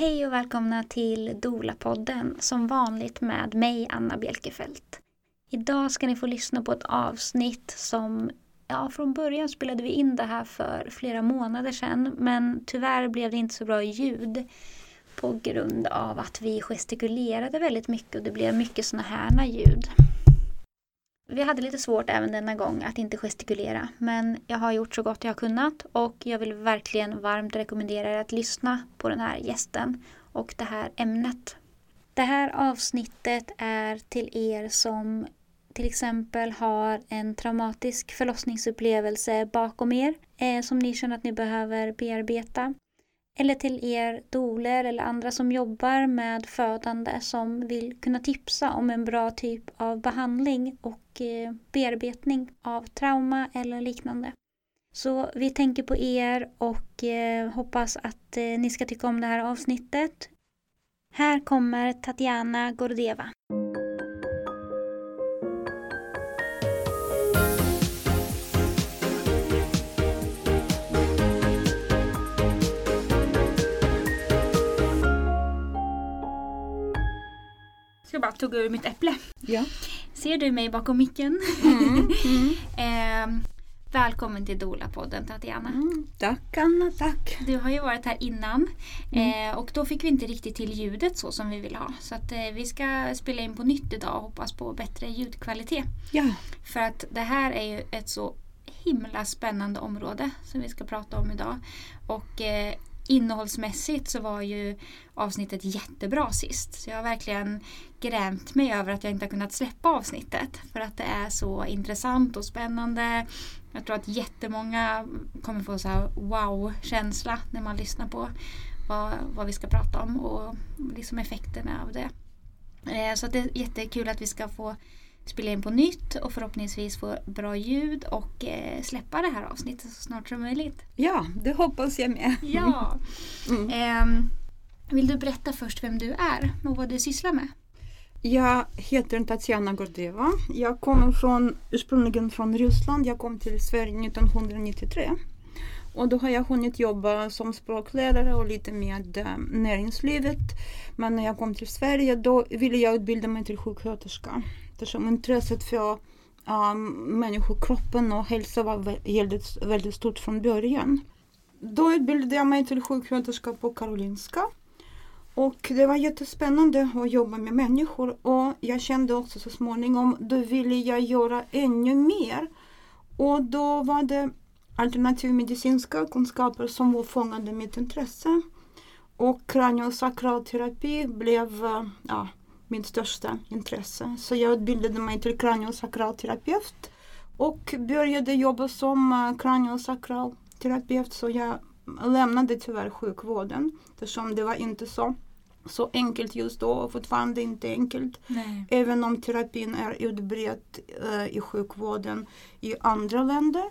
Hej och välkomna till Dola-podden som vanligt med mig Anna Bjelkefelt. Idag ska ni få lyssna på ett avsnitt som, ja från början spelade vi in det här för flera månader sedan men tyvärr blev det inte så bra ljud på grund av att vi gestikulerade väldigt mycket och det blev mycket sådana här ljud. Vi hade lite svårt även denna gång att inte gestikulera men jag har gjort så gott jag har kunnat och jag vill verkligen varmt rekommendera er att lyssna på den här gästen och det här ämnet. Det här avsnittet är till er som till exempel har en traumatisk förlossningsupplevelse bakom er eh, som ni känner att ni behöver bearbeta eller till er doler eller andra som jobbar med födande som vill kunna tipsa om en bra typ av behandling och eh, bearbetning av trauma eller liknande. Så vi tänker på er och eh, hoppas att eh, ni ska tycka om det här avsnittet. Här kommer Tatjana Gordeva. Ska bara tugga ur mitt äpple. Ja. Ser du mig bakom micken? Mm, mm. eh, välkommen till Dola-podden Tatjana. Mm, tack Anna, tack. Du har ju varit här innan Mm. eh, och då fick vi inte riktigt till ljudet så som vi vill ha. Så att, eh, vi ska spela in på nytt idag och hoppas på bättre ljudkvalitet. Ja, För att det här är ju ett så himla spännande område som vi ska prata om idag. Och eh, innehållsmässigt så var ju avsnittet jättebra sist. Så jag har verkligen grämt mig över att jag inte har kunnat släppa avsnittet. För att det är så intressant och spännande. Jag tror att jättemånga kommer få så här wow-känsla när man lyssnar på vad, vad vi ska prata om och liksom effekterna av det. Eh, så det är jättekul att vi ska få spela in på nytt och förhoppningsvis få bra ljud och eh, släppa det här avsnittet så snart som möjligt. ja, det hoppas jag med. Ja! Mm. Ehm, vill du berätta först vem du är och vad du sysslar med? Jag heter Tatjana Gordeva. Jag kommer från, ursprungligen från Ryssland. Jag kom till Sverige 1993. Och då har jag hunnit jobba som språklärare och lite med eh, näringslivet. Men när jag kom till Sverige då ville jag utbilda mig till sjuksköterska. Eftersom intresset för um, människokroppen och hälsa var väldigt, väldigt stort från början. Då utbildade jag mig till sjuksköterska på Karolinska. Och det var jättespännande att jobba med människor och jag kände också så småningom, då ville jag göra ännu mer. Och då var det alternativmedicinska kunskaper som var fångade mitt intresse. Och kraniosakralterapi blev eh, ja, mitt största intresse. Så jag utbildade mig till kraniosakralterapeut och började jobba som eh, kraniosakralterapeut så jag lämnade tyvärr sjukvården eftersom det var inte så, så enkelt just då och fortfarande inte enkelt. Nej. Även om terapin är utbredd eh, i sjukvården i andra länder.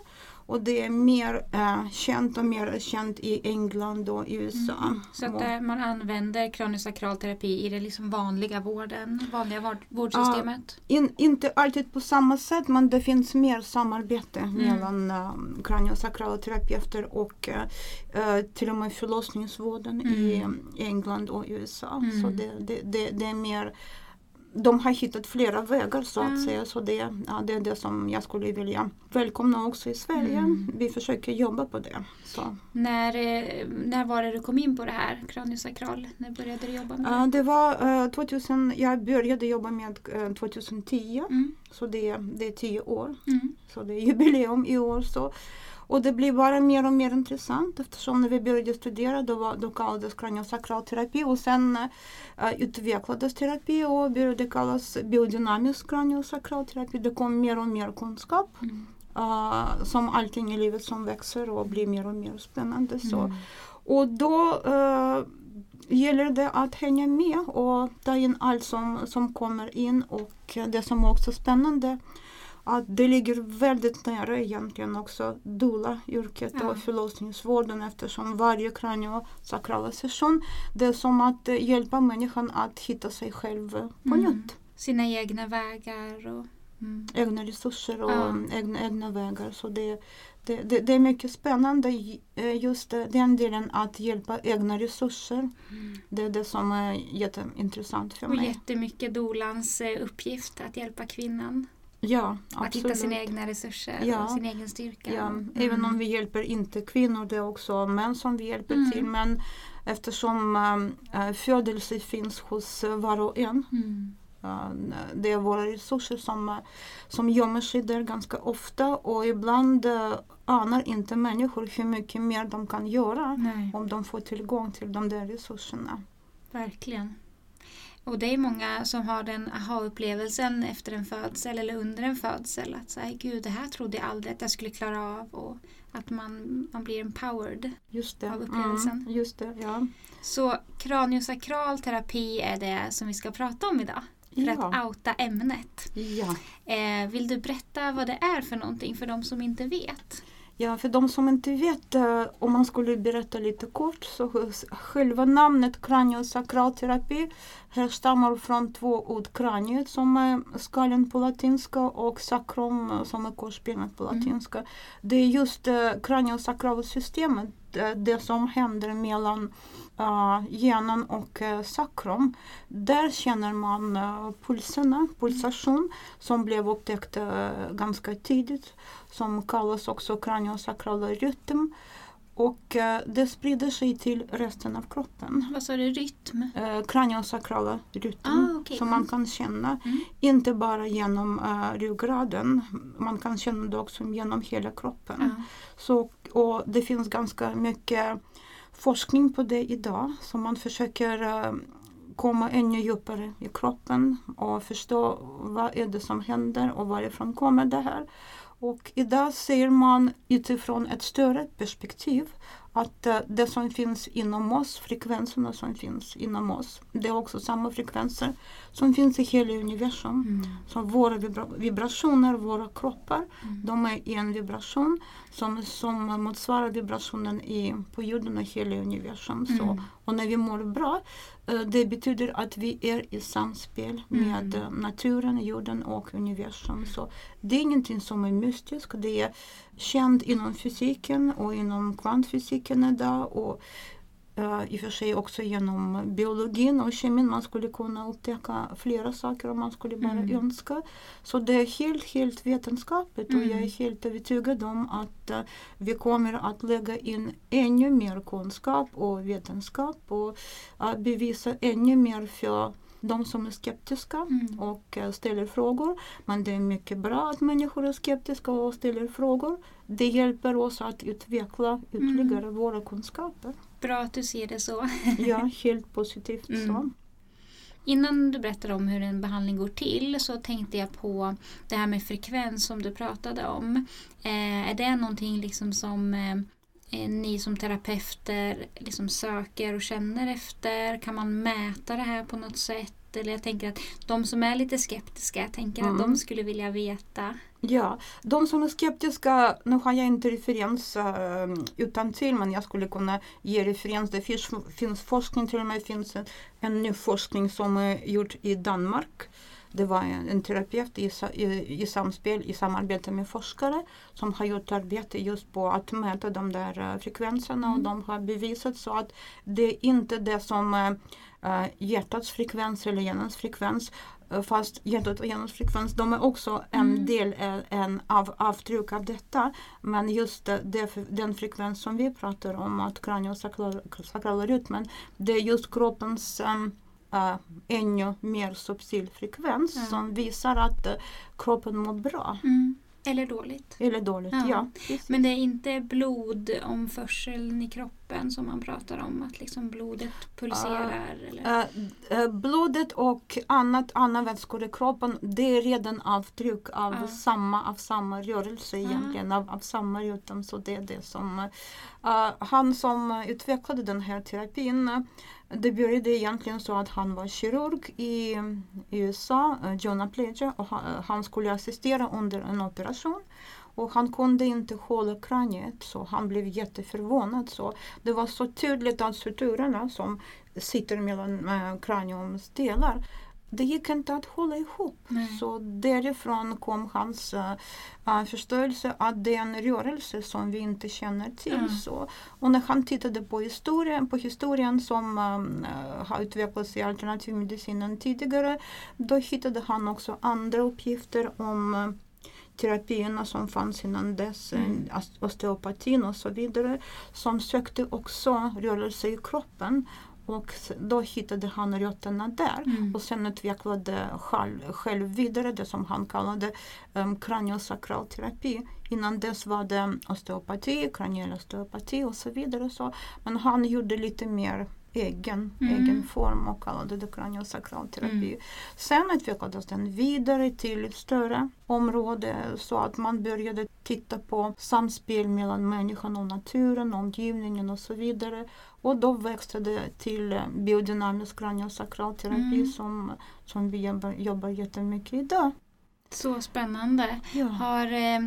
Och det är mer eh, känt och mer känt i England och i USA. Mm. Så att eh, man använder kraniosakral terapi i det liksom vanliga vården, vanliga vård, vårdsystemet? In, inte alltid på samma sätt men det finns mer samarbete Mm. mellan uh, kraniosakrala terapeuter och eh, eh, till och med förlossningsvården i Mm. eh, England och USA. Mm. Så det, det, det, det är mer de har hittat flera vägar så att Ja. säga. Så det, ja, det är det som jag skulle vilja välkomna också i Sverige. Mm. Vi försöker jobba på det. Så. När, eh, när var det du kom in på det här, kraniosakral? När började du jobba med det? det var eh, 2000, jag började jobba med eh, 2010. Mm. Så det, det är tio år. Mm. Så det är jubileum i år. Så. Och det blir bara mer och mer intressant eftersom när vi började studera då, var, då kallades kraniosakralterapi och sen uh, utvecklades terapi och började kallas biodynamisk kraniosakralterapi. Det kom mer och mer kunskap. Mm. Uh, som allting i livet som växer och blir mer och mer spännande. Så. Mm. Och då uh, gäller det att hänga med och ta in allt som, som kommer in och det som också är spännande att det ligger väldigt nära egentligen också doula-yrket Ja. och förlossningsvården eftersom varje kraniosakrala session det är som att eh, hjälpa människan att hitta sig själv eh, på Mm. nytt. Sina egna vägar och... Mm. Egna resurser och Ja. egna, egna vägar. Så det, Det, det, det är mycket spännande eh, just den delen att hjälpa egna resurser. Mm. Det är det som är jätteintressant för och mig. Och jättemycket dolans uppgift att hjälpa kvinnan. Ja, absolut. Att hitta sina egna resurser ja. och sin egen styrka. Ja. Mm. Även om vi hjälper inte kvinnor, det är också män som vi hjälper mm. till. Men eftersom äh, födelse finns hos var och en. Mm. Äh, det är våra resurser som, som gömmer sig där ganska ofta och ibland äh, anar inte människor hur mycket mer de kan göra Nej. om de får tillgång till de där resurserna. Verkligen. Och det är många som har den aha-upplevelsen efter en födsel eller under en födsel. Att säga, gud det här trodde jag aldrig att jag skulle klara av. Och att man, man blir empowered just det. av upplevelsen. Mm, just det, ja. Så kraniosakral terapi är det som vi ska prata om idag. För ja. att outa ämnet. Ja. Eh, vill du berätta vad det är för någonting för de som inte vet? Ja, för de som inte vet, eh, om man skulle berätta lite kort, så själva namnet kraniosakralterapi härstammar från två ord. Kraniet som är skallen på latinska och sakrum som är korsbenet på mm. latinska. Mm. Det är just uh, kraniosakralsystemet, det som händer mellan uh, hjärnan och uh, sakrum. Där känner man uh, pulserna, pulsation som blev upptäckt uh, ganska tidigt som kallas också kraniosakrala rytm. Och uh, det sprider sig till resten av kroppen. Vad sa du, rytm? Uh, kraniosakrala rytm ah, okay. som man kan känna. Mm. Inte bara genom uh, ryggraden, man kan känna det också genom hela kroppen. Mm. Så, och det finns ganska mycket forskning på det idag. Så man försöker uh, komma ännu djupare i kroppen och förstå vad är det som händer och varifrån kommer det här. Och idag ser man utifrån ett större perspektiv att uh, det som finns inom oss, frekvenserna som finns inom oss, det är också samma frekvenser som finns i hela universum. Mm. Så våra vibra vibrationer, våra kroppar, mm. de är i en vibration som, som motsvarar vibrationen i, på jorden och hela universum. Mm. Så, och när vi mår bra, uh, det betyder att vi är i samspel med uh, naturen, jorden och universum. Så det är ingenting som är mystiskt, det är känt inom fysiken och inom kvantfysiken idag. Och, uh, I och för sig också genom biologin och kemin. Man skulle kunna upptäcka flera saker om man skulle bara mm. önska. Så det är helt, helt vetenskapligt mm. och jag är mm. helt övertygad om att uh, vi kommer att lägga in ännu mer kunskap och vetenskap och uh, bevisa ännu mer för de som är skeptiska mm. och uh, ställer frågor. Men det är mycket bra att människor är skeptiska och ställer frågor. Det hjälper oss att utveckla ytterligare mm. våra kunskaper. Bra att du ser det så. ja, helt positivt mm. så. Innan du berättar om hur en behandling går till så tänkte jag på det här med frekvens som du pratade om. Eh, är det någonting liksom som eh, ni som terapeuter liksom söker och känner efter? Kan man mäta det här på något sätt? Eller jag tänker att de som är lite skeptiska, jag tänker mm. att de skulle vilja veta. Ja, de som är skeptiska, nu har jag inte referens uh, utan till men jag skulle kunna ge referens. Det finns, finns forskning, till och med finns en, en ny forskning som är gjord i Danmark. Det var en, en terapeut i, i, i samspel, i samarbete med forskare som har gjort arbete just på att mäta de där uh, frekvenserna mm. och de har bevisat så att det är inte det som uh, hjärtats frekvens eller hjärnans frekvens. Fast hjärtat och hjärnans frekvens de är också en mm. del en av avtryck av detta. Men just det, den frekvens som vi pratar om, att kraniosakrala rytmen, det är just kroppens um, uh, ännu mer subtil frekvens mm. som visar att uh, kroppen mår bra. Mm. Eller dåligt. Eller dåligt, ja. ja Men det är inte blodomförseln i kroppen som man pratar om, att liksom blodet pulserar? Uh, eller? Uh, uh, blodet och annat, andra vätskor i kroppen, det är redan avtryck av, samma, av samma rörelse egentligen, av, av samma rytm. Så det är det som han som utvecklade den här terapin det började egentligen så att han var kirurg i, USA, eh, John Apleja, och eh, han, skulle assistera under en operation. Och han kunde inte hålla kraniet så han blev jätteförvånad. Så det var så tydligt att suturerna som sitter mellan eh, kraniums delar det gick inte att hålla ihop. Nej. Så därifrån kom hans uh, förståelse att det är en rörelse som vi inte känner till. Mm. Så, och när han tittade på historien, på historien som uh, har utvecklats i alternativmedicinen tidigare, då hittade han också andra uppgifter om uh, terapierna som fanns innan dess, Mm. eh, osteopatin och så vidare, som sökte också rörelse i kroppen. Och då hittade han rötterna där. Mm. Och sen utvecklade själv, själv vidare det som han kallade um, kraniosakral terapi. Innan dess var det osteopati, kraniell osteopati och så vidare. Så, men han gjorde lite mer egen, Mm. egen form och kallade det kraniosakral terapi. Mm. Sen utvecklades den vidare till ett större område så att man började titta på samspel mellan människan och naturen, omgivningen och så vidare. Och då växte det till biodynamisk kraniosakral terapi Mm. som, som vi jobbar, jobbar jättemycket idag. Så spännande. Ja. Har, eh,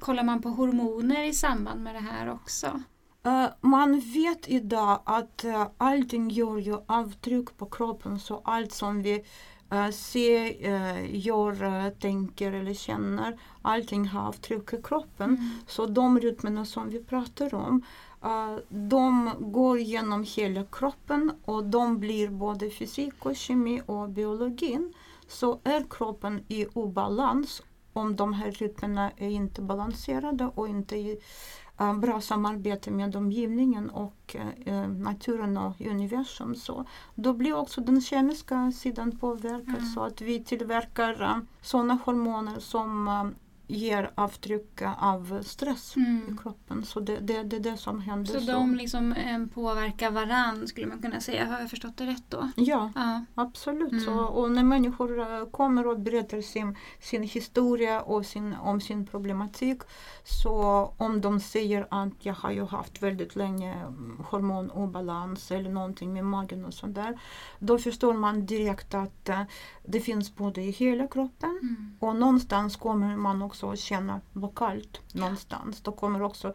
kollar man på hormoner i samband med det här också? Eh, man vet idag att uh, allting gör ju avtryck på kroppen så allt som vi eh, ser, eh, gör, eh, tänker eller känner allting har avtryck i kroppen. Mm. Så de rytmerna som vi pratar om eh, de går genom hela kroppen och de blir både fysik och kemi och biologin. Så är kroppen i obalans om de här rytmerna är inte balanserade och inte i eh, bra samarbete med omgivningen och eh, naturen och universum så då blir också den kemiska sidan påverkad Mm. så att vi tillverkar sådana hormoner som eh, ger avtryck av stress i Mm. kroppen. Så det är det, det, det som händer. Så de liksom eh, påverkar varann skulle man kunna säga. Har jag förstått det rätt då? Ja, Ja. absolut. Mm. Så, och när människor eh, kommer och berättar sin, sin historia och sin, om sin problematik så om de säger att jag har ju haft väldigt länge mm, hormonobalans eller någonting med magen och sånt där. Då förstår man direkt att eh, det finns både i hela kroppen Mm. och någonstans kommer man också att känna lokalt någonstans. Då kommer också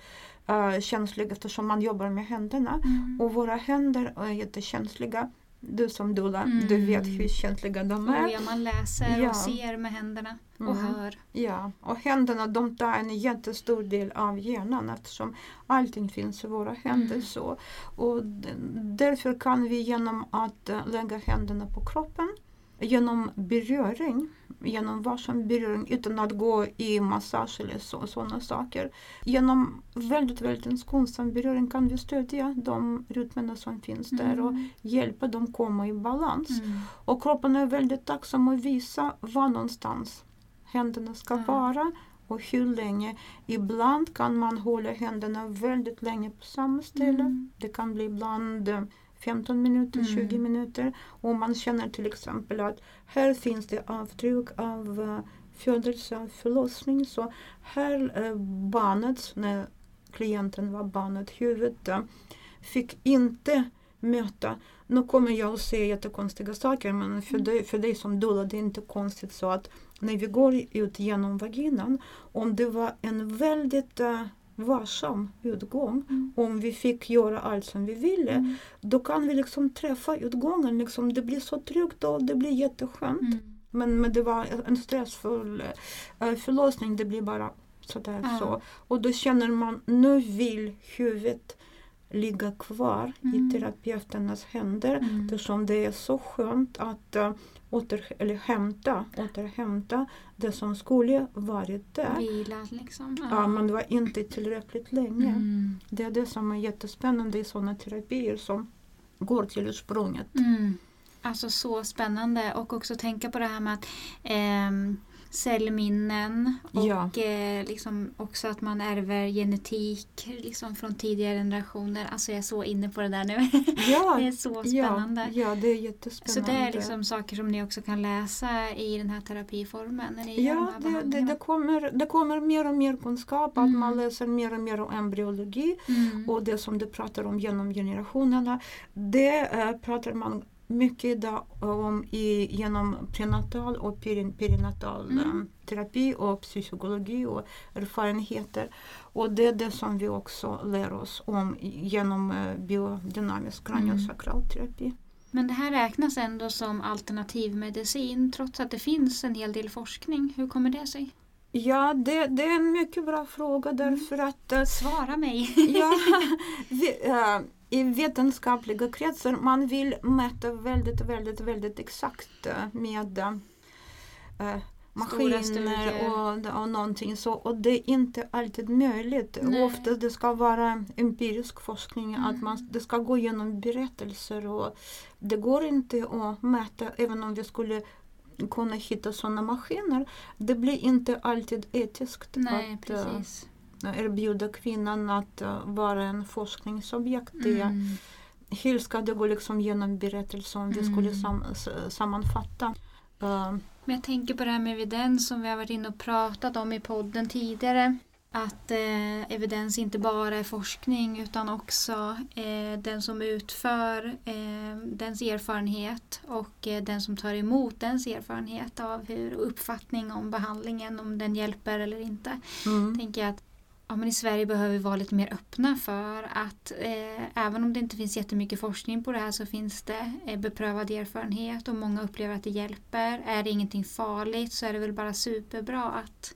uh, känslig eftersom man jobbar med händerna. Mm. Och våra händer är jättekänsliga. Du som Dula, Mm. du vet hur känsliga de är. ja, man läser Ja. och ser med händerna och Mm. hör. Ja, och händerna de tar en jättestor del av hjärnan eftersom allting finns i våra händer. Mm. Så. Och därför kan vi genom att eh, lägga händerna på kroppen, genom beröring, genom varsam beröring utan att gå i massage eller så, sådana saker. Genom väldigt, väldigt skonsam beröring kan vi stödja de rytmerna som finns där och Mm. hjälpa dem komma i balans. Mm. Och kroppen är väldigt tacksam att visa var någonstans händerna ska Ja. vara och hur länge. Ibland kan man hålla händerna väldigt länge på samma ställe. Mm. Det kan bli ibland 15 minuter, Mm. 20 minuter. Och man känner till exempel att här finns det avtryck av uh, födelse och förlossning. Så här uh, barnet, när klienten var barnet, huvudet uh, fick inte möta nu kommer jag att säga jättekonstiga saker men för, Mm. dig, för dig som doula det är inte konstigt så att när vi går ut genom vaginan om det var en väldigt uh, varsam utgång Mm. om vi fick göra allt som vi ville Mm. då kan vi liksom träffa utgången. Liksom, det blir så tryggt och det blir jätteskönt. Mm. Men, men det var en stressfull eh, förlossning. Det blir bara sådär Ja. så. Och då känner man nu vill huvudet ligga kvar Mm. i terapeuternas händer. Mm. Eftersom det är så skönt att uh, åter, eller hämta, återhämta det som skulle varit där. Vila liksom. Ja, men det var inte tillräckligt länge. Mm. Det är det som är jättespännande i sådana terapier som går till ursprunget. Mm. Alltså så spännande och också tänka på det här med att ehm, cellminnen och Ja. eh, liksom också att man ärver genetik liksom från tidigare generationer. Alltså jag är så inne på det där nu. Ja, det är så spännande. Ja, ja, det är Så jättespännande. det är liksom saker som ni också kan läsa i den här terapiformen Ja, det, det, det, kommer, det kommer mer och mer kunskap, att Mm. man läser mer och mer om embryologi Mm. och det som du pratar om genom generationerna. Det eh, pratar man mycket idag om i, genom prenatal och perin, perinatal Mm. terapi och psykologi och erfarenheter. Och det är det som vi också lär oss om genom eh, biodynamisk kraniosakral terapi. Men det här räknas ändå som alternativmedicin trots att det finns en hel del forskning. Hur kommer det sig? Ja, det, det är en mycket bra fråga därför att... eh, Svara mig! ja, vi, eh, I vetenskapliga kretsar man vill mäta väldigt, väldigt, väldigt exakt eh, med eh, maskiner och, och någonting så. Och det är inte alltid möjligt. Nej. Ofta det ska vara empirisk forskning, att Mm. man, det ska gå igenom berättelser och det går inte att mäta även om vi skulle kunna hitta sådana maskiner. Det blir inte alltid etiskt Nej, att eh, precis. Erbjuda kvinnan att eh, vara en forskningsobjekt. Mm. hur ska det gå liksom genom berättelsen vi Mm. skulle sam, sammanfatta? Eh, Men jag tänker på det här med evidens som vi har varit inne och pratat om i podden tidigare. Att eh, evidens inte bara är forskning utan också eh, den som utför eh, dens erfarenhet och eh, den som tar emot dens erfarenhet av hur uppfattning om behandlingen, om den hjälper eller inte. mm. tänker att ja, men i Sverige behöver vi vara lite mer öppna för att eh, även om det inte finns jättemycket forskning på det här så finns det eh, beprövad erfarenhet och många upplever att det hjälper. Är det ingenting farligt så är det väl bara superbra att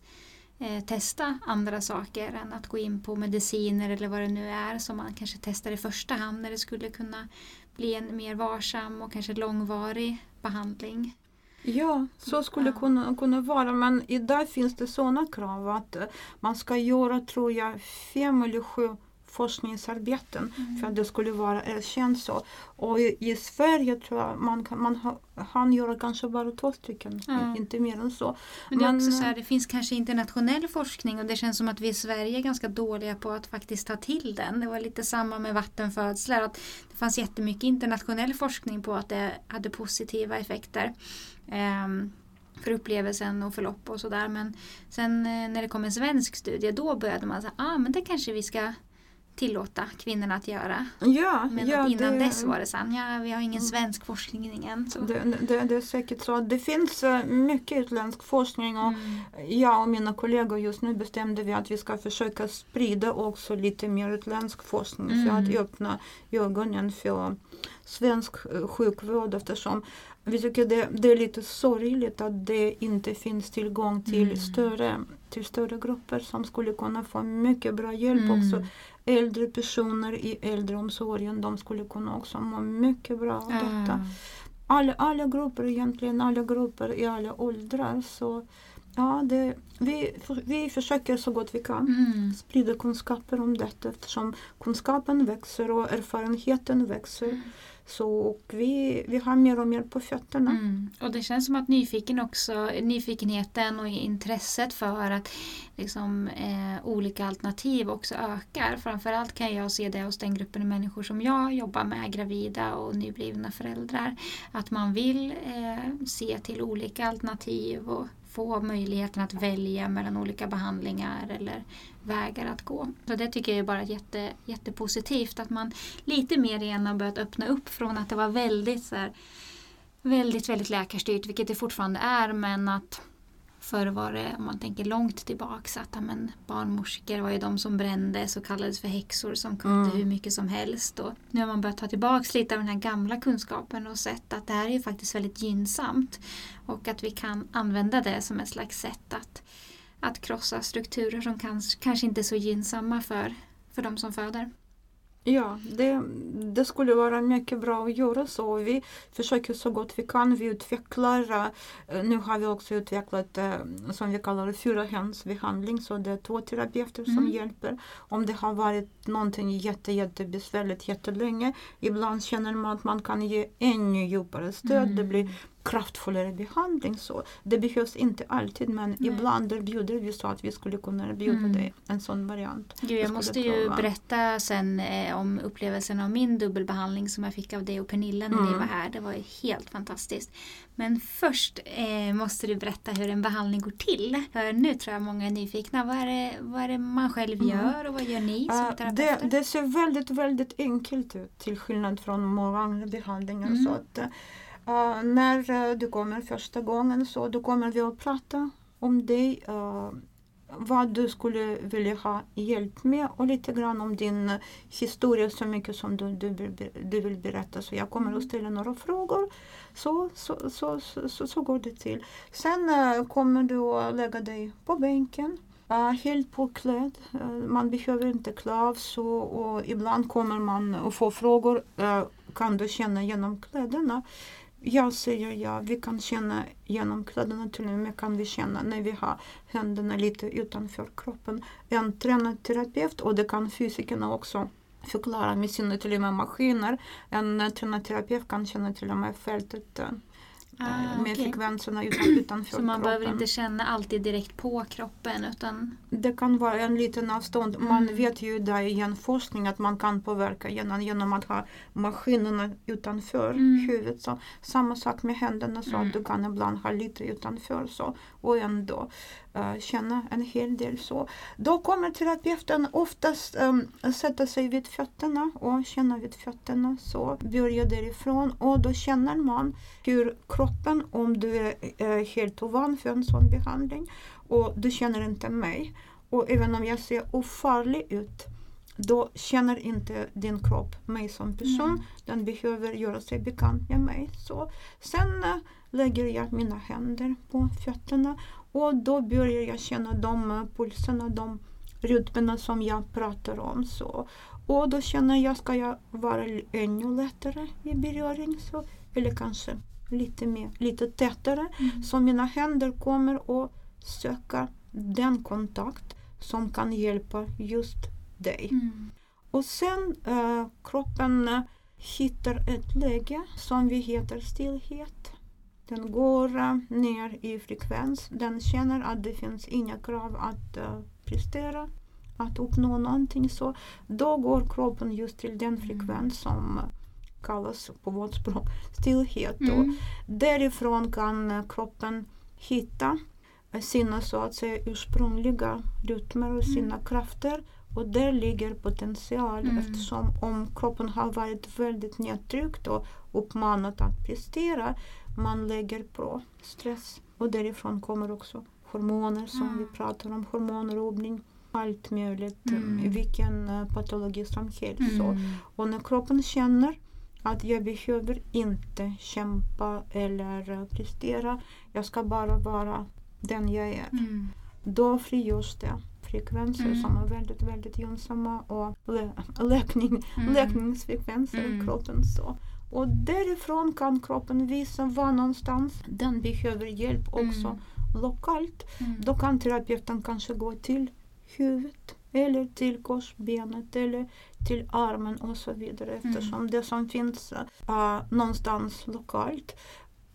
eh, testa andra saker än att gå in på mediciner eller vad det nu är som man kanske testar i första hand när det skulle kunna bli en mer varsam och kanske långvarig behandling. Ja, så skulle det kunna, kunna vara. Men idag finns det sådana krav att eh, man ska göra, tror jag, fem eller sju forskningsarbeten för att det skulle vara erkänt så. Och i, i Sverige tror jag man kan man ha, han göra kanske bara två stycken, Ja. inte mer än så. Men det är Men, också så här, eh, det finns kanske internationell forskning och det känns som att vi i Sverige är ganska dåliga på att faktiskt ta till den. Det var lite samma med vattenfödslar. Att det fanns jättemycket internationell forskning på att det hade positiva effekter. Ehm, för upplevelsen och förlopp och sådär. Men sen eh, när det kom en svensk studie då började man säga ah, men det kanske vi ska tillåta kvinnorna att göra. Ja, Men ja, innan det, dess var det så ja vi har ingen Mm. svensk forskning än. Så. det, det, det är säkert så. Det finns eh, mycket utländsk forskning och Mm. jag och mina kollegor just nu bestämde vi att vi ska försöka sprida också lite mer utländsk forskning för Mm. att öppna ögonen för svensk eh, sjukvård eftersom vi tycker det, det är lite sorgligt att det inte finns tillgång till, Mm. större, till större grupper som skulle kunna få mycket bra hjälp Mm. också. Äldre personer i äldreomsorgen de skulle kunna också må mycket bra av detta Ah. alla, alla grupper egentligen, alla grupper i alla åldrar. Så ja, det, vi, vi försöker så gott vi kan Mm. sprida kunskaper om detta eftersom kunskapen växer och erfarenheten växer. Så och vi, vi har mer och mer på fötterna. Mm. Och det känns som att nyfiken också, nyfikenheten och intresset för att liksom, eh, olika alternativ också ökar. Framförallt kan jag se det hos den gruppen människor som jag jobbar med, gravida och nyblivna föräldrar. Att man vill eh, se till olika alternativ och få möjligheten att välja mellan olika behandlingar eller vägar att gå. Så det tycker jag är bara jätte, jättepositivt att man lite mer igen har börjat öppna upp från att det var väldigt så här, väldigt, väldigt läkarstyrt, vilket det fortfarande är, men att förr var det, om man tänker långt tillbaks, att ja, men, barnmorskor var ju de som brändes och kallades för häxor som kunde Mm. hur mycket som helst. Och nu har man börjat ta tillbaks lite av den här gamla kunskapen och sett att det här är ju faktiskt väldigt gynnsamt och att vi kan använda det som ett slags sätt att, att krossa strukturer som kans, kanske inte är så gynnsamma för, för de som föder. Ja, det, det skulle vara mycket bra att göra så. Vi försöker så gott vi kan. Vi utvecklar, eh, nu har vi också utvecklat eh, som vi kallar det fyrahändsbehandling. Så det är två terapeuter som Mm. hjälper. Om det har varit någonting jätte, jättebesvärligt jättelänge. Ibland känner man att man kan ge ännu djupare stöd. Mm. Det blir kraftfullare behandling. Så det behövs inte alltid men Nej. ibland erbjuder vi så att vi skulle kunna erbjuda Mm. dig en sån variant. Gud, jag måste ju prova. berätta sen eh, om upplevelsen av min dubbelbehandling som jag fick av dig och Pernilla när ni Mm. var här. Det var ju helt fantastiskt. Men först eh, måste du berätta hur en behandling går till. För nu tror jag många är nyfikna. Vad är det, vad är det man själv Mm. gör och vad gör ni som Uh, det, terapeuter? det ser väldigt, väldigt enkelt ut till skillnad från många andra behandlingar. Mm. Så att, uh, när uh, du kommer första gången så då kommer vi att prata om dig. Uh, vad du skulle vilja ha hjälp med och lite grann om din historia så mycket som du, du, vill, du vill berätta. Så jag kommer att ställa några frågor. Så, så, så, så, så, går det till. Sen uh, kommer du att lägga dig på bänken. Uh, helt påklädd. Uh, man behöver inte klä av så och ibland kommer man att få frågor. Uh, kan du känna genom kläderna? Jag säger ja, vi kan känna genom kläderna till och med kan vi känna när vi har händerna lite utanför kroppen. En tränad terapeut och det kan fysikerna också förklara med sina till och med maskiner. En tränad terapeut kan känna till och med fältet eh, Ah, med okay. frekvenserna utan, utanför Så man kroppen. behöver inte känna alltid direkt på kroppen? Utan... Det kan vara en liten avstånd. Mm. Man vet ju där i forskning att man kan påverka genom, genom att ha maskinerna utanför mm. huvudet. Så, samma sak med händerna, så mm. att du kan ibland ha lite utanför så, och ändå uh, känna en hel del. så. Då kommer terapeuten oftast um, sätta sig vid fötterna och känna vid fötterna. Så börja därifrån och då känner man hur kroppen, om du är uh, helt ovan för en sån behandling och du känner inte mig och även om jag ser ofarlig ut då känner inte din kropp mig som person. Mm. Den behöver göra sig bekant med mig. Så sen äh, lägger jag mina händer på fötterna och då börjar jag känna de pulserna, de rytmerna som jag pratar om. Så. Och då känner jag, ska jag vara ännu lättare i beröring? Så, eller kanske lite mer, lite tätare. Mm. Så mina händer kommer att söka den kontakt som kan hjälpa just dig. Mm. Och sen äh, kroppen äh, hittar ett läge som vi heter stillhet. Den går uh, ner i frekvens. Den känner att det finns inga krav att uh, prestera, att uppnå någonting. Så då går kroppen just till den mm. frekvens som kallas på vårt språk stillhet. Mm. Och därifrån kan kroppen hitta sina så att säga ursprungliga rytmer och sina mm. krafter och där ligger potential mm. eftersom om kroppen har varit väldigt nedtryckt och uppmanat att prestera man lägger på stress. Och därifrån kommer också hormoner som mm. vi pratar om, hormonrubbning, allt möjligt, mm. vilken uh, patologi som helst. Mm. Och när kroppen känner att jag behöver inte kämpa eller uh, prestera, jag ska bara vara den jag är. Mm. Då frigörs det frekvenser mm. som är väldigt, väldigt gynnsamma och lä läkning, mm. läkningsfrekvenser i kroppen. Så. Och därifrån kan kroppen visa var någonstans den behöver hjälp också mm. lokalt. Mm. Då kan terapeuten kanske gå till huvudet eller till korsbenet eller till armen och så vidare mm. eftersom mm. det som finns uh, någonstans lokalt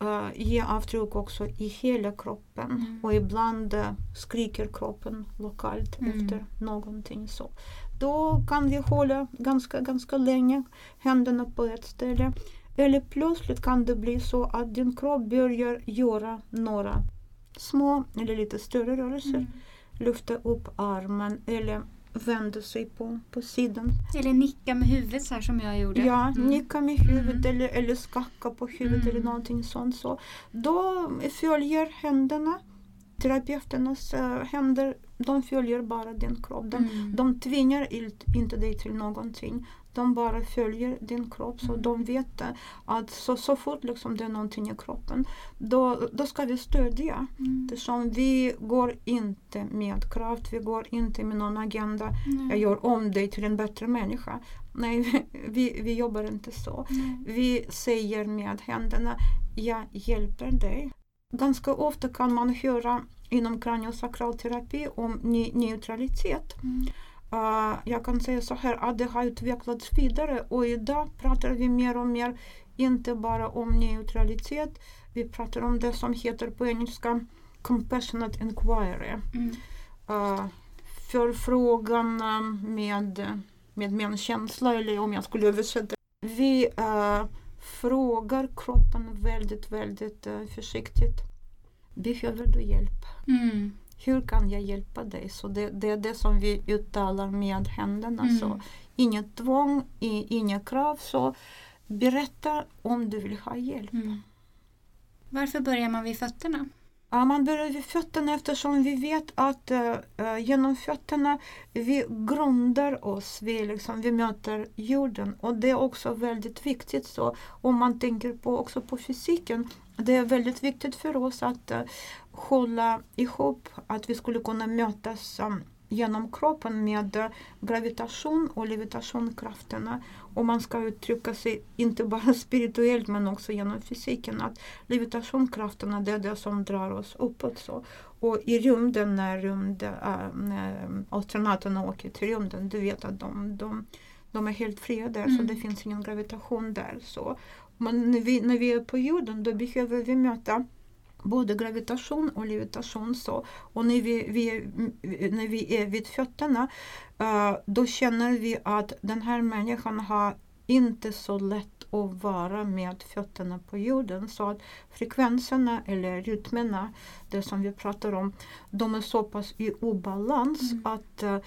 uh, ger avtryck också i hela kroppen mm. och ibland uh, skriker kroppen lokalt mm. efter någonting. så. Då kan vi hålla ganska, ganska länge händerna på ett ställe. Eller plötsligt kan det bli så att din kropp börjar göra några små eller lite större rörelser. Mm. Lyfta upp armen eller vända sig på, på sidan. Eller nicka med huvudet så här som jag gjorde. Ja, mm. nicka med huvudet mm. eller, eller skaka på huvudet mm. eller någonting sånt. Så. Då följer händerna, terapeuternas uh, händer, de följer bara din kropp. De, mm. de tvingar inte dig till någonting. De bara följer din kropp så mm. de vet att så, så fort liksom det är någonting i kroppen då, då ska vi stödja. Mm. Eftersom vi går inte med kraft, vi går inte med någon agenda. Mm. Jag gör om dig till en bättre människa. Nej, vi, vi jobbar inte så. Mm. Vi säger med händerna, jag hjälper dig. Ganska ofta kan man höra inom kraniosakralterapi om neutralitet. Mm. Uh, jag kan säga så här att det har utvecklats vidare och idag pratar vi mer och mer inte bara om neutralitet. Vi pratar om det som heter på engelska compassionate inquiry. Mm. Uh, förfrågan med, med medkänsla eller om jag skulle översätta. Vi uh, frågar kroppen väldigt, väldigt uh, försiktigt. Behöver du hjälp? Mm hur kan jag hjälpa dig? Så det, det är det som vi uttalar med händerna. Mm. Så inget tvång, inga krav. Så berätta om du vill ha hjälp. Mm. Varför börjar man vid fötterna? Ja, man börjar vid fötterna eftersom vi vet att uh, genom fötterna vi grundar oss, vi, liksom, vi möter jorden. Och det är också väldigt viktigt så om man tänker på, också på fysiken. Det är väldigt viktigt för oss att uh, hålla ihop, att vi skulle kunna mötas um, genom kroppen med gravitation och levitationkrafterna. Och man ska uttrycka sig inte bara spirituellt men också genom fysiken. Att levitationkrafterna det är det som drar oss uppåt. Så. Och i rymden när, rymd, äh, när astronauterna åker till rymden, du vet att de, de, de är helt fria där mm. så det finns ingen gravitation där. Så. Men när vi, när vi är på jorden då behöver vi möta både gravitation och levitation. Så. Och när vi, vi, när vi är vid fötterna uh, då känner vi att den här människan har inte så lätt att vara med fötterna på jorden. Så att frekvenserna eller rytmerna, det som vi pratar om, de är så pass i obalans mm. att uh,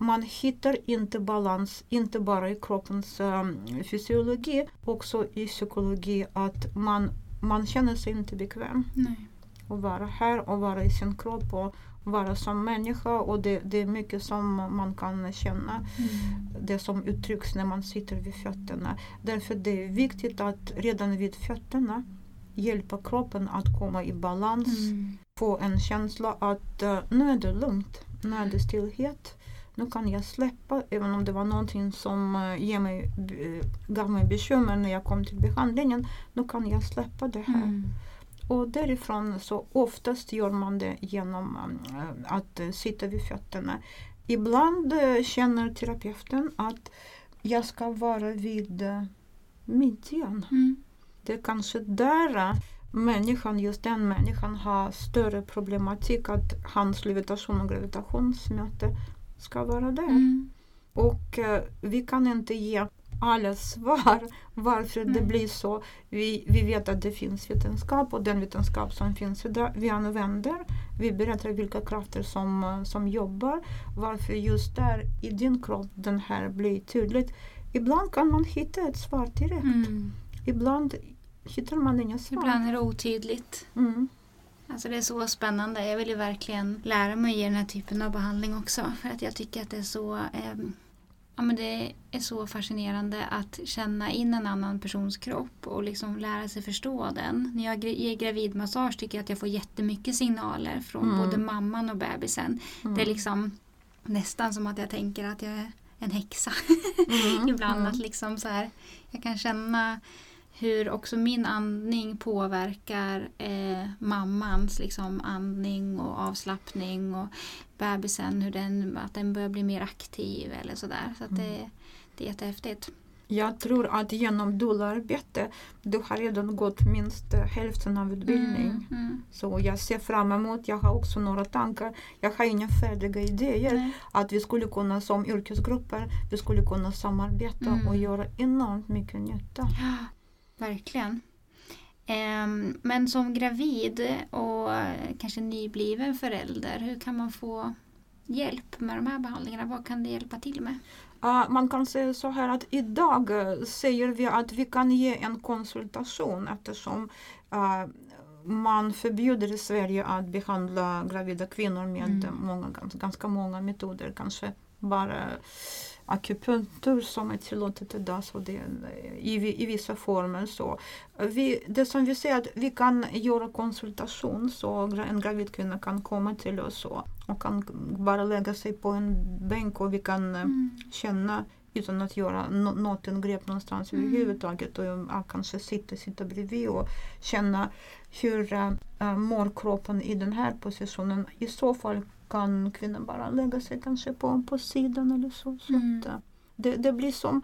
man hittar inte balans, inte bara i kroppens um, fysiologi, också i psykologi, att man man känner sig inte bekväm. Nej. Att vara här och vara i sin kropp och vara som människa och det, det är mycket som man kan känna. Mm. Det som uttrycks när man sitter vid fötterna. Därför det är viktigt att redan vid fötterna hjälpa kroppen att komma i balans. Mm. Få en känsla att uh, nu är det lugnt, nu är det stillhet. Nu kan jag släppa, även om det var någonting som uh, mig, uh, gav mig bekymmer när jag kom till behandlingen. Nu kan jag släppa det här. Mm. Och därifrån så oftast gör man det genom uh, att sitta vid fötterna. Ibland känner terapeuten att jag ska vara vid midjan. Mm. Det är kanske där människan, just den människan har större problematik att hans levitation och gravitationsmöte ska vara där. Mm. Och uh, vi kan inte ge alla svar varför mm. det blir så. Vi, vi vet att det finns vetenskap och den vetenskap som finns idag, vi använder. Vi berättar vilka krafter som, uh, som jobbar. Varför just där i din kropp den här blir tydligt. Ibland kan man hitta ett svar direkt. Mm. Ibland hittar man inga svar. Ibland är det otydligt. Mm. Alltså det är så spännande. Jag vill ju verkligen lära mig i den här typen av behandling också. För att jag tycker att det är så eh, ja, men det är så fascinerande att känna in en annan persons kropp och liksom lära sig förstå den. När jag ger gravidmassage tycker jag att jag får jättemycket signaler från mm. både mamman och bebisen. Mm. Det är liksom nästan som att jag tänker att jag är en häxa. Mm. Ibland mm. att liksom så här, jag kan känna hur också min andning påverkar eh, mammans liksom, andning och avslappning och bebisen, hur den, att den börjar bli mer aktiv eller sådär. Så att det, mm. det är jättehäftigt. Jag tror att genom doula-arbete du har redan gått minst hälften av utbildning. Mm, mm. Så jag ser fram emot, jag har också några tankar. Jag har inga färdiga idéer. Nej. Att vi skulle kunna som yrkesgrupper, vi skulle kunna samarbeta mm. och göra enormt mycket nytta. Verkligen. Ehm, men som gravid och kanske nybliven förälder, hur kan man få hjälp med de här behandlingarna? Vad kan det hjälpa till med? Man kan säga så här att idag uh, säger vi att vi kan ge en konsultation eftersom uh, man förbjuder i Sverige att behandla gravida kvinnor med mm. många, ganska många metoder. Kanske bara akupunktur som är tillåtet idag så det, i, i vissa former. Så. Vi, det som vi säger att vi kan göra konsultation så en gravid kvinna kan komma till oss och, och kan bara lägga sig på en bänk och vi kan eh, mm. känna utan att göra no något ingrepp någonstans mm. överhuvudtaget och jag kanske sitta, sitta bredvid och känna hur äh, mår kroppen i den här positionen. I så fall kan kvinnan bara lägga sig kanske på, på sidan eller så. så mm. att, eh, det, det blir som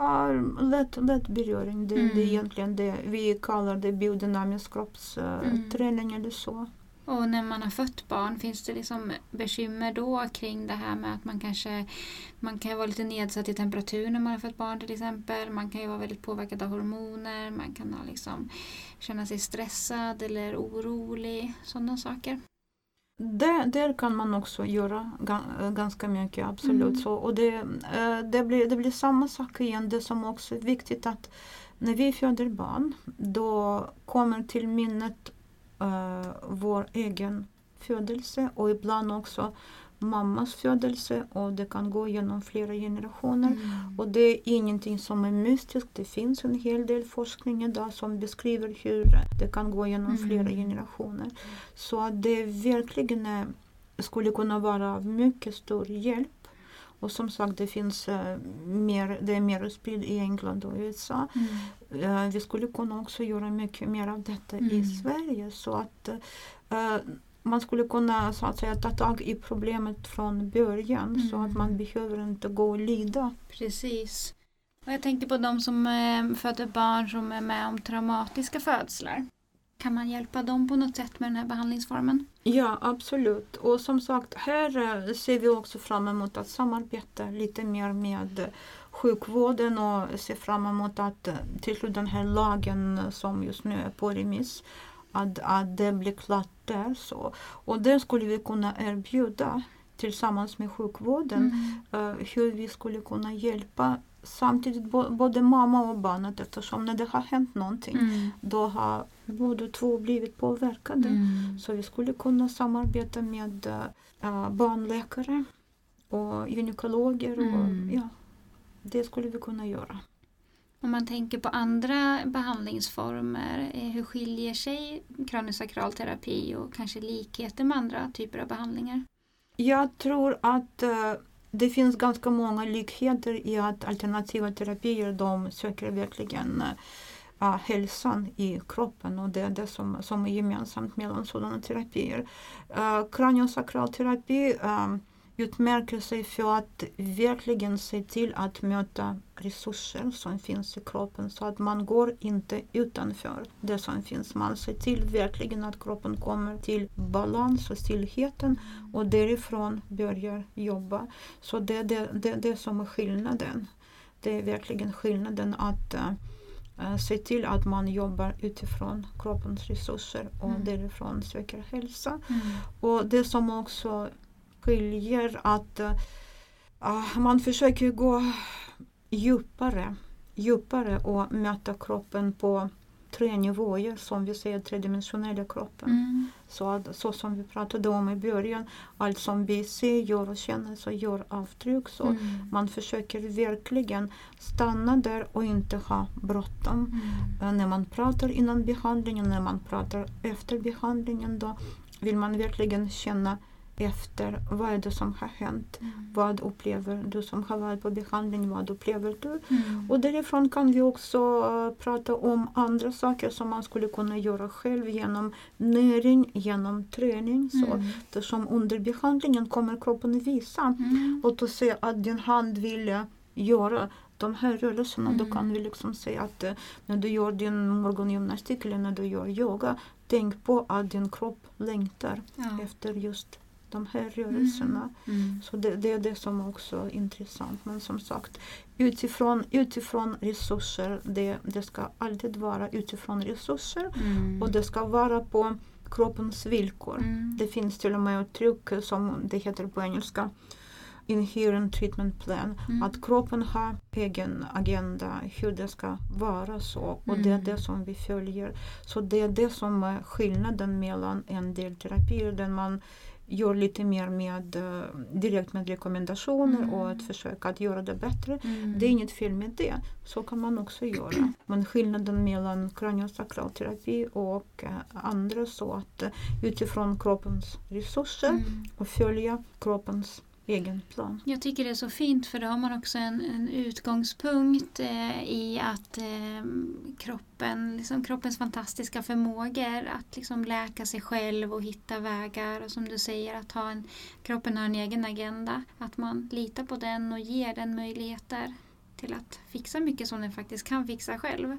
uh, lätt, lätt beröring. Det, mm. det är egentligen det vi kallar det biodynamisk kroppsträning mm. eller så. Och när man har fött barn, finns det liksom bekymmer då kring det här med att man kanske man kan vara lite nedsatt i temperatur när man har fött barn till exempel. Man kan ju vara väldigt påverkad av hormoner. Man kan ha liksom, känna sig stressad eller orolig. Sådana saker. Det, där kan man också göra ganska mycket, absolut. Mm. Så, och det, eh, det, blir, det blir samma sak igen, det som också är viktigt att när vi föder barn då kommer till minnet uh, vår egen födelse och ibland också mammas födelse och det kan gå genom flera generationer. Mm. Och det är ingenting som är mystiskt. Det finns en hel del forskning idag som beskriver hur det kan gå genom Mm. flera generationer. Så att det verkligen är, skulle kunna vara av mycket stor hjälp. Och som sagt, det finns eh, mer, det är mer spritt i England och USA. Mm. Eh, vi skulle kunna också göra mycket mer av detta i Mm. Sverige så att eh, man skulle kunna så att säga, ta tag i problemet från början så Mm. att man behöver inte gå och lida. Precis. Och jag tänker på de som eh, föder barn som är med om traumatiska födslar. Kan man hjälpa dem på något sätt med den här behandlingsformen? Ja, absolut. Och som sagt, här eh, ser vi också fram emot att samarbeta lite mer med sjukvården och ser fram emot att eh, till slut den här lagen som just nu är på remiss, att, att det blir klart där. Så. Och där skulle vi kunna erbjuda tillsammans med sjukvården Mm. eh, hur vi skulle kunna hjälpa samtidigt bo- både mamma och barnet eftersom när det har hänt någonting Mm. då har båda två blivit påverkade. Mm. Så vi skulle kunna samarbeta med äh, barnläkare och gynekologer. Och, Mm. ja, det skulle vi kunna göra. Om man tänker på andra behandlingsformer, eh, hur skiljer sig kraniosakral terapi och kanske likheter med andra typer av behandlingar? Jag tror att eh, det finns ganska många likheter i att alternativa terapier de söker verkligen eh, hälsan i kroppen och det är det som, som är gemensamt mellan sådana terapier. Uh, kraniosakral terapi utmärker sig för att verkligen se till att möta resurser som finns i kroppen så att man går inte utanför det som finns. Man ser till verkligen att kroppen kommer till balans och stillheten och därifrån börjar jobba. Så det är det, det, det som är skillnaden. Det är verkligen skillnaden att uh, se till att man jobbar utifrån kroppens resurser och Mm. därifrån söker hälsa. Mm. Och det som också skiljer att uh, man försöker gå djupare, djupare och möta kroppen på tre nivåer som vi säger tredimensionella kroppen. Mm. Så, att, så som vi pratade om i början, allt som vi ser, gör och känner så gör avtryck. Så Mm. man försöker verkligen stanna där och inte ha bråttom. Mm. Eh, När man pratar innan behandlingen, när man pratar efter behandlingen då vill man verkligen känna efter vad är det som har hänt. Mm. Vad upplever du som har varit på behandling? Vad upplever du? Mm. Och därifrån kan vi också eh, prata om andra saker som man skulle kunna göra själv genom näring, genom träning. Så, Mm. Eftersom under behandlingen kommer kroppen visa Mm. och du ser att din hand vill göra de här rörelserna. Då Mm. kan vi liksom säga att eh, när du gör din morgongymnastik eller när du gör yoga, tänk på att din kropp längtar Ja. efter just de här rörelserna. Mm. Så det, det är det som också är intressant. Men som sagt, utifrån, utifrån resurser, det, det ska alltid vara utifrån resurser Mm. och det ska vara på kroppens villkor. Mm. Det finns till och med uttryck som det heter på engelska Inherent Treatment Plan. Mm. Att kroppen har egen agenda hur det ska vara så och det är Mm. det som vi följer. Så det är det som är skillnaden mellan en del terapier där man gör lite mer med eh, direkt med rekommendationer Mm. och att försöka att göra det bättre. Mm. Det är inget fel med det. Så kan man också göra. Men skillnaden mellan kraniosakralterapi och eh, andra så att eh, utifrån kroppens resurser Mm. och följa kroppens egen plan. Jag tycker det är så fint för då har man också en, en utgångspunkt eh, i att eh, kroppen, liksom kroppens fantastiska förmågor att liksom läka sig själv och hitta vägar och som du säger att ha en, kroppen har en egen agenda. Att man litar på den och ger den möjligheter till att fixa mycket som den faktiskt kan fixa själv. Eh,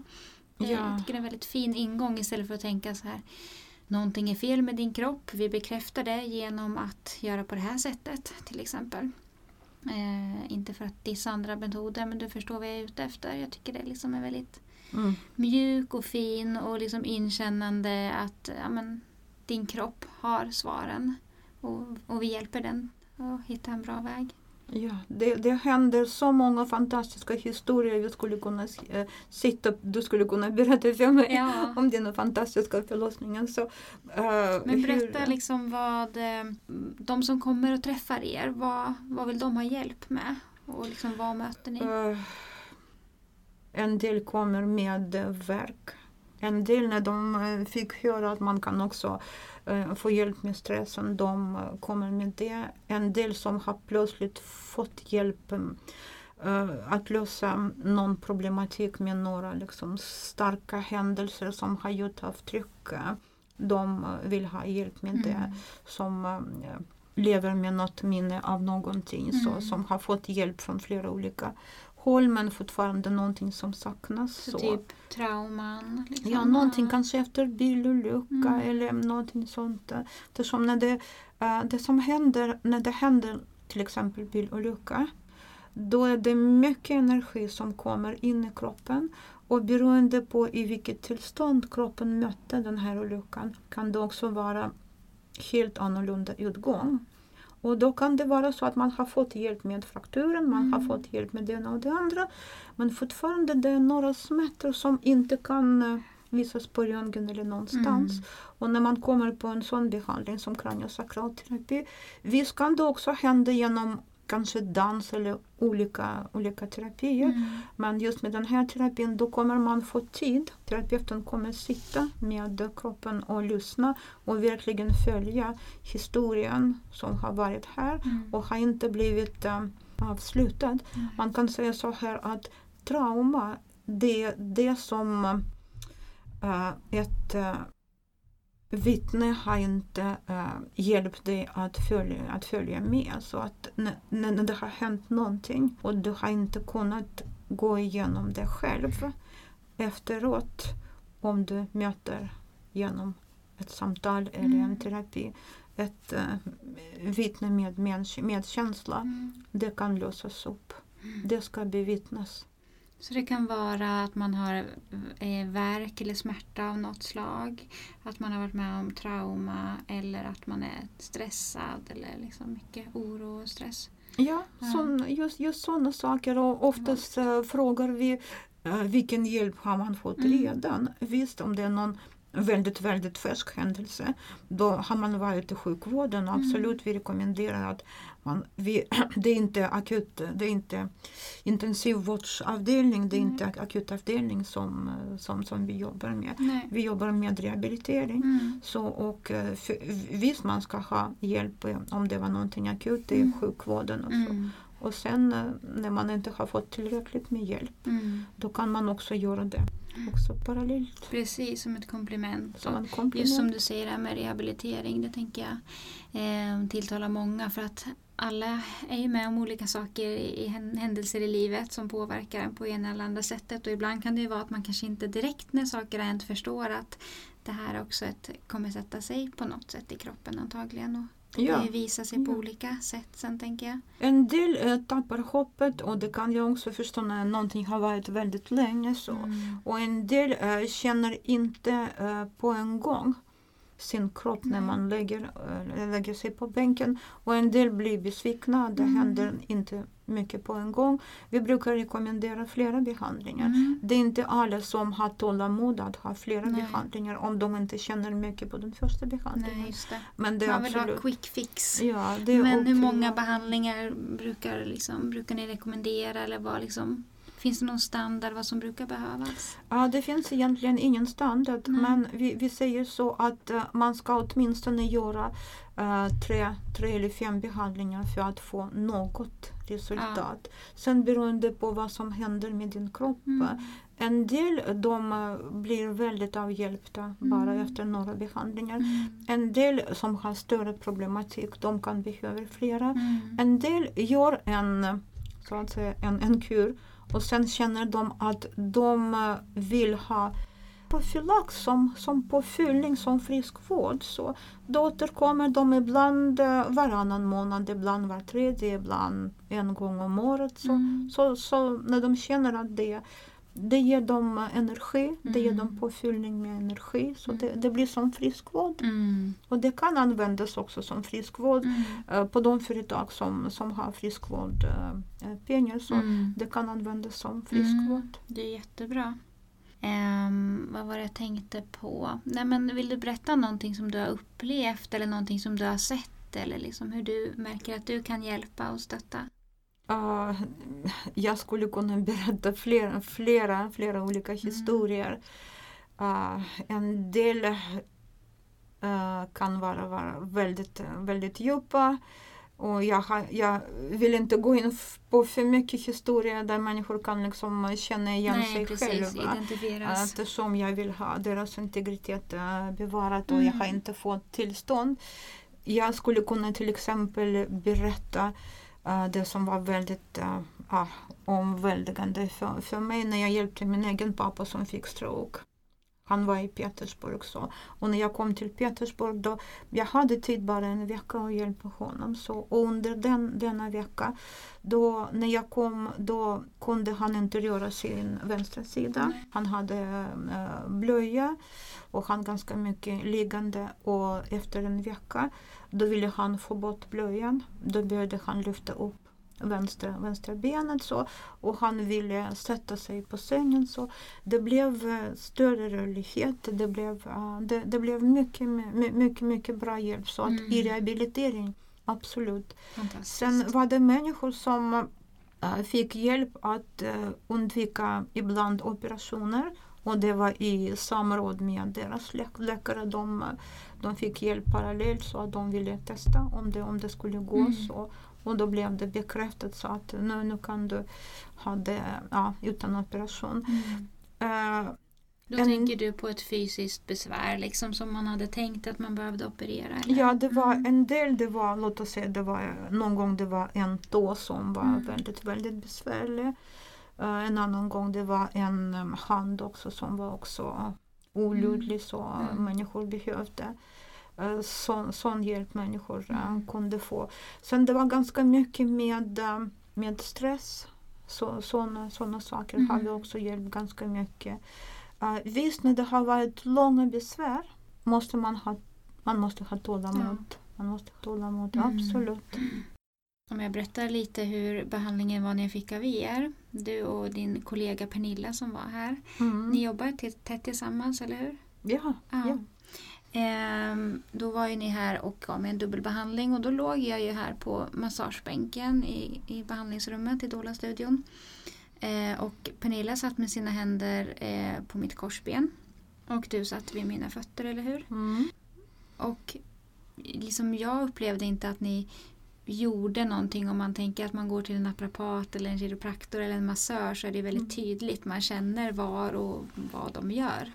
Ja. Jag tycker det är en väldigt fin ingång istället för att tänka så här Någonting är fel med din kropp. Vi bekräftar det genom att göra på det här sättet till exempel. Eh, inte för att dissa andra metoder men du förstår vad jag är ute efter. Jag tycker det liksom är väldigt Mm. mjuk och fin och liksom inkännande att ja, men, din kropp har svaren. Och, och vi hjälper den att hitta en bra väg. Ja, det, det händer så många fantastiska historier. Vi skulle kunna äh, sitta, du skulle kunna berätta för mig Ja. om dina fantastiska förlossningar. Så, äh, Men berätta hur- liksom vad eh, de som kommer och träffar er, vad, vad vill de ha hjälp med? Och liksom vad möter ni? Eh, en del kommer med eh, verk. En del när de eh, fick höra att man kan också eh, få hjälp med stressen, de eh, kommer med det. En del som har plötsligt fått hjälp eh, att lösa någon problematik med några liksom, starka händelser som har gjort avtryck. De vill ha hjälp med det Mm. som eh, lever med något minne av någonting så, Mm. som har fått hjälp från flera olika håll men fortfarande någonting som saknas. Så, Så, typ trauman? Liksom. ja, någonting kanske efter bilolycka Mm. eller någonting sånt. Det, som när det, eh, det som händer när det händer till exempel bilolycka då är det mycket energi som kommer in i kroppen och beroende på i vilket tillstånd kroppen mötte den här olyckan kan det också vara helt annorlunda utgång. Och då kan det vara så att man har fått hjälp med frakturen, man har Mm. fått hjälp med det ena och det andra. Men fortfarande det är några smärtor som inte kan eh, visas på röntgen eller någonstans. Mm. Och när man kommer på en sån behandling som kraniosakralterapi, visst kan det också hända genom kanske dans eller olika, olika terapier. Mm. Men just med den här terapin då kommer man få tid. Terapeuten kommer sitta med kroppen och lyssna och verkligen följa historien som har varit här Mm. och har inte blivit eh, avslutad. Mm. Man kan säga så här att trauma det är det som eh, ett uh, vittne har inte eh, hjälpt dig att följa, att följa med. Så att när, när det har hänt någonting och du har inte kunnat gå igenom det själv efteråt om du möter genom ett samtal eller en Mm. terapi ett uh, vittne med medkä- medkänsla. Mm. Det kan lösas upp. Det ska bevittnas. Så det kan vara att man har eh, värk eller smärta av något slag. Att man har varit med om trauma eller att man är stressad eller liksom mycket oro och stress. Ja, sån, just, just sådana saker. Och oftast eh, frågar vi eh, vilken hjälp har man fått Mm. redan. Visst, om det är någon väldigt, väldigt färsk händelse då har man varit i sjukvården. Mm. Absolut, vi rekommenderar att man, vi, det är inte akut, det är inte intensivvårdsavdelning, det är Nej. inte ak- akutavdelning som, som, som vi jobbar med. Nej. Vi jobbar med rehabilitering. Mm. Så, och eh, för, visst man ska ha hjälp eh, om det var någonting akut i Mm. sjukvården. Och, så. Mm. och sen eh, när man inte har fått tillräckligt med hjälp Mm. då kan man också göra det också parallellt. Precis, som ett komplement. Som en komplement. Just som du säger det här med rehabilitering, det tänker jag eh, tilltalar många för att alla är ju med om olika saker i hän- händelser i livet som påverkar en på ena eller andra sättet och ibland kan det ju vara att man kanske inte direkt när saker har hänt förstår att det här också ett, kommer sätta sig på något sätt i kroppen antagligen och Ja. kan ju visa sig på olika sätt sen tänker jag. En del eh, tappar hoppet och det kan jag också förstå när någonting har varit väldigt länge så. Mm. Och en del eh, känner inte eh, på en gång sin kropp när man lägger, eh, lägger sig på bänken. Och en del blir besvikna, det Mm. händer inte mycket på en gång. Vi brukar rekommendera flera behandlingar. Mm. Det är inte alla som har tålamod att ha flera Nej. behandlingar om de inte känner mycket på den första behandlingen. Nej, det. Men det Man vill ha absolut... quick fix. Ja, Men hur många behandlingar brukar, liksom, brukar ni rekommendera? Eller vad, liksom, finns det någon standard vad som brukar behövas? Ja, det finns egentligen ingen standard Nej. men vi, vi säger så att eh, man ska åtminstone göra eh, tre, tre eller fem behandlingar för att få något resultat. Sen beroende på vad som händer med din kropp. Mm. En del de eh, blir väldigt avhjälpta bara Mm. efter några behandlingar. Mm. En del som har större problematik de kan behöva flera. Mm. En del gör en, så att säga, en, en kur och sen känner de att de eh, vill ha profylax som, som påfyllning, som friskvård. Så då återkommer de ibland eh, varannan månad, ibland var tredje, ibland en gång om året. Så, Mm. så, så när de känner att det, det ger dem energi, det ger dem Mm. påfyllning med energi. Så Mm. det, det blir som friskvård. Mm. Och det kan användas också som friskvård Mm. eh, på de företag som, som har friskvård eh, pengar. Så Mm. det kan användas som friskvård. Det är jättebra. Ehm, vad var det jag tänkte på? Nej, men vill du berätta någonting som du har upplevt eller någonting som du har sett eller liksom hur du märker att du kan hjälpa och stötta? Uh, jag skulle kunna berätta flera, flera, flera olika historier. Uh, en del uh, kan vara, vara väldigt, väldigt djupa. Och jag, har, jag vill inte gå in på för mycket historier där människor kan liksom känna igen Nej, sig precis. själva. Identifieras. Eftersom jag vill ha deras integritet uh, bevarad och jag har Mm. inte fått tillstånd. Jag skulle kunna till exempel berätta Eh, det som var väldigt uh, omväldigande för, för mig när jag hjälpte min egen pappa som fick stroke. Han var i Petersburg. Så. Och när jag kom till Petersburg då jag hade tid bara en vecka att hjälpa honom. Så, och under den, denna vecka då, när jag kom då kunde han inte röra sin vänstra sida. Han hade äh, blöja och han ganska mycket liggande och efter en vecka då ville han få bort blöjan. Då började han lyfta upp vänstra, vänstra benet så och han ville sätta sig på sängen så det blev eh, större rörlighet. Det blev, eh, det, det blev mycket, my- mycket, mycket bra hjälp. Så att Mm. i rehabilitering, absolut. Sen var det människor som eh, fick hjälp att undvika ibland operationer och det var i samråd med deras lä- läkare. De, de fick hjälp parallellt så att de ville testa om det, om det skulle gå. Mm. Så. Och då blev det bekräftat så att nu, nu kan du ha det ja, utan operation. Mm. Eh, Då En- tänker du på ett fysiskt besvär liksom som man hade tänkt att man behövde operera? Eller? Ja, det var Mm. en del, det var, låt oss säga, det var någon gång det var en tå som var Mm. väldigt, väldigt besvärlig. Eh, en annan gång det var en um, hand också som var också olydlig så Mm. människor behövde. Uh, sån, sån hjälp människor eh, Mm. kunde få. Sen det var ganska mycket med, eh, med stress. Så, såna, såna saker har Mm. vi också hjälpt ganska mycket. Uh, visst, när det har varit långa besvär måste man ha, man måste ha tålamod. Man måste ha tålamod, Mm. absolut. Om jag berättar lite hur behandlingen var när jag fick av er. Du och din kollega Pernilla som var här. Mm. Ni jobbar tätt tillsammans, eller hur? Ja, ja. Ehm, då var ju ni här och gav mig en dubbelbehandling och då låg jag ju här på massagebänken i, i behandlingsrummet i Dola-studion. Eh, och Pernilla satt med sina händer eh, på mitt korsben. Och du satt vid mina fötter, eller hur? Mm. Och liksom jag upplevde inte att ni gjorde någonting om man tänker att man går till en naprapat eller en kiropraktor eller en massör så är det väldigt Mm. tydligt. Man känner var och vad de gör.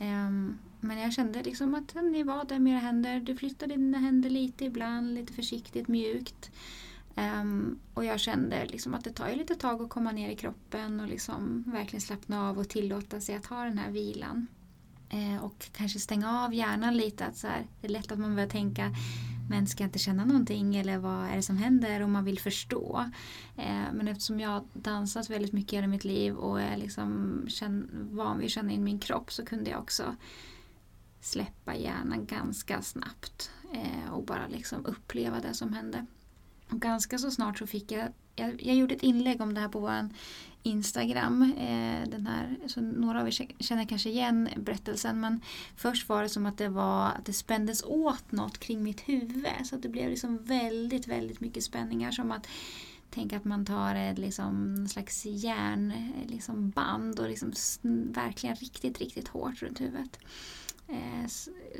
Ehm, men jag kände liksom att ni var där med era händer. Du flyttade dina händer lite ibland, lite försiktigt, mjukt. Um, och jag kände liksom att det tar ju lite tag att komma ner i kroppen och liksom verkligen slappna av och tillåta sig att ha den här vilan. Uh, och kanske stänga av hjärnan lite. Att så här, det är lätt att man börjar tänka men ska jag inte känna någonting eller vad är det som händer? Och man vill förstå. Eh, men eftersom jag har dansat väldigt mycket i hela mitt liv och är liksom känn, van vid att känna in min kropp så kunde jag också släppa hjärnan ganska snabbt eh, och bara liksom uppleva det som hände. Och ganska så snart så fick jag, jag, jag gjorde ett inlägg om det här på vår Instagram. Eh, den här, så några av er känner kanske igen berättelsen men först var det som att det var att det spändes åt något kring mitt huvud så att det blev liksom väldigt, väldigt mycket spänningar som att Tänk att man tar ett liksom, slags järnband eh, liksom och liksom verkligen riktigt, riktigt hårt runt huvudet. Eh,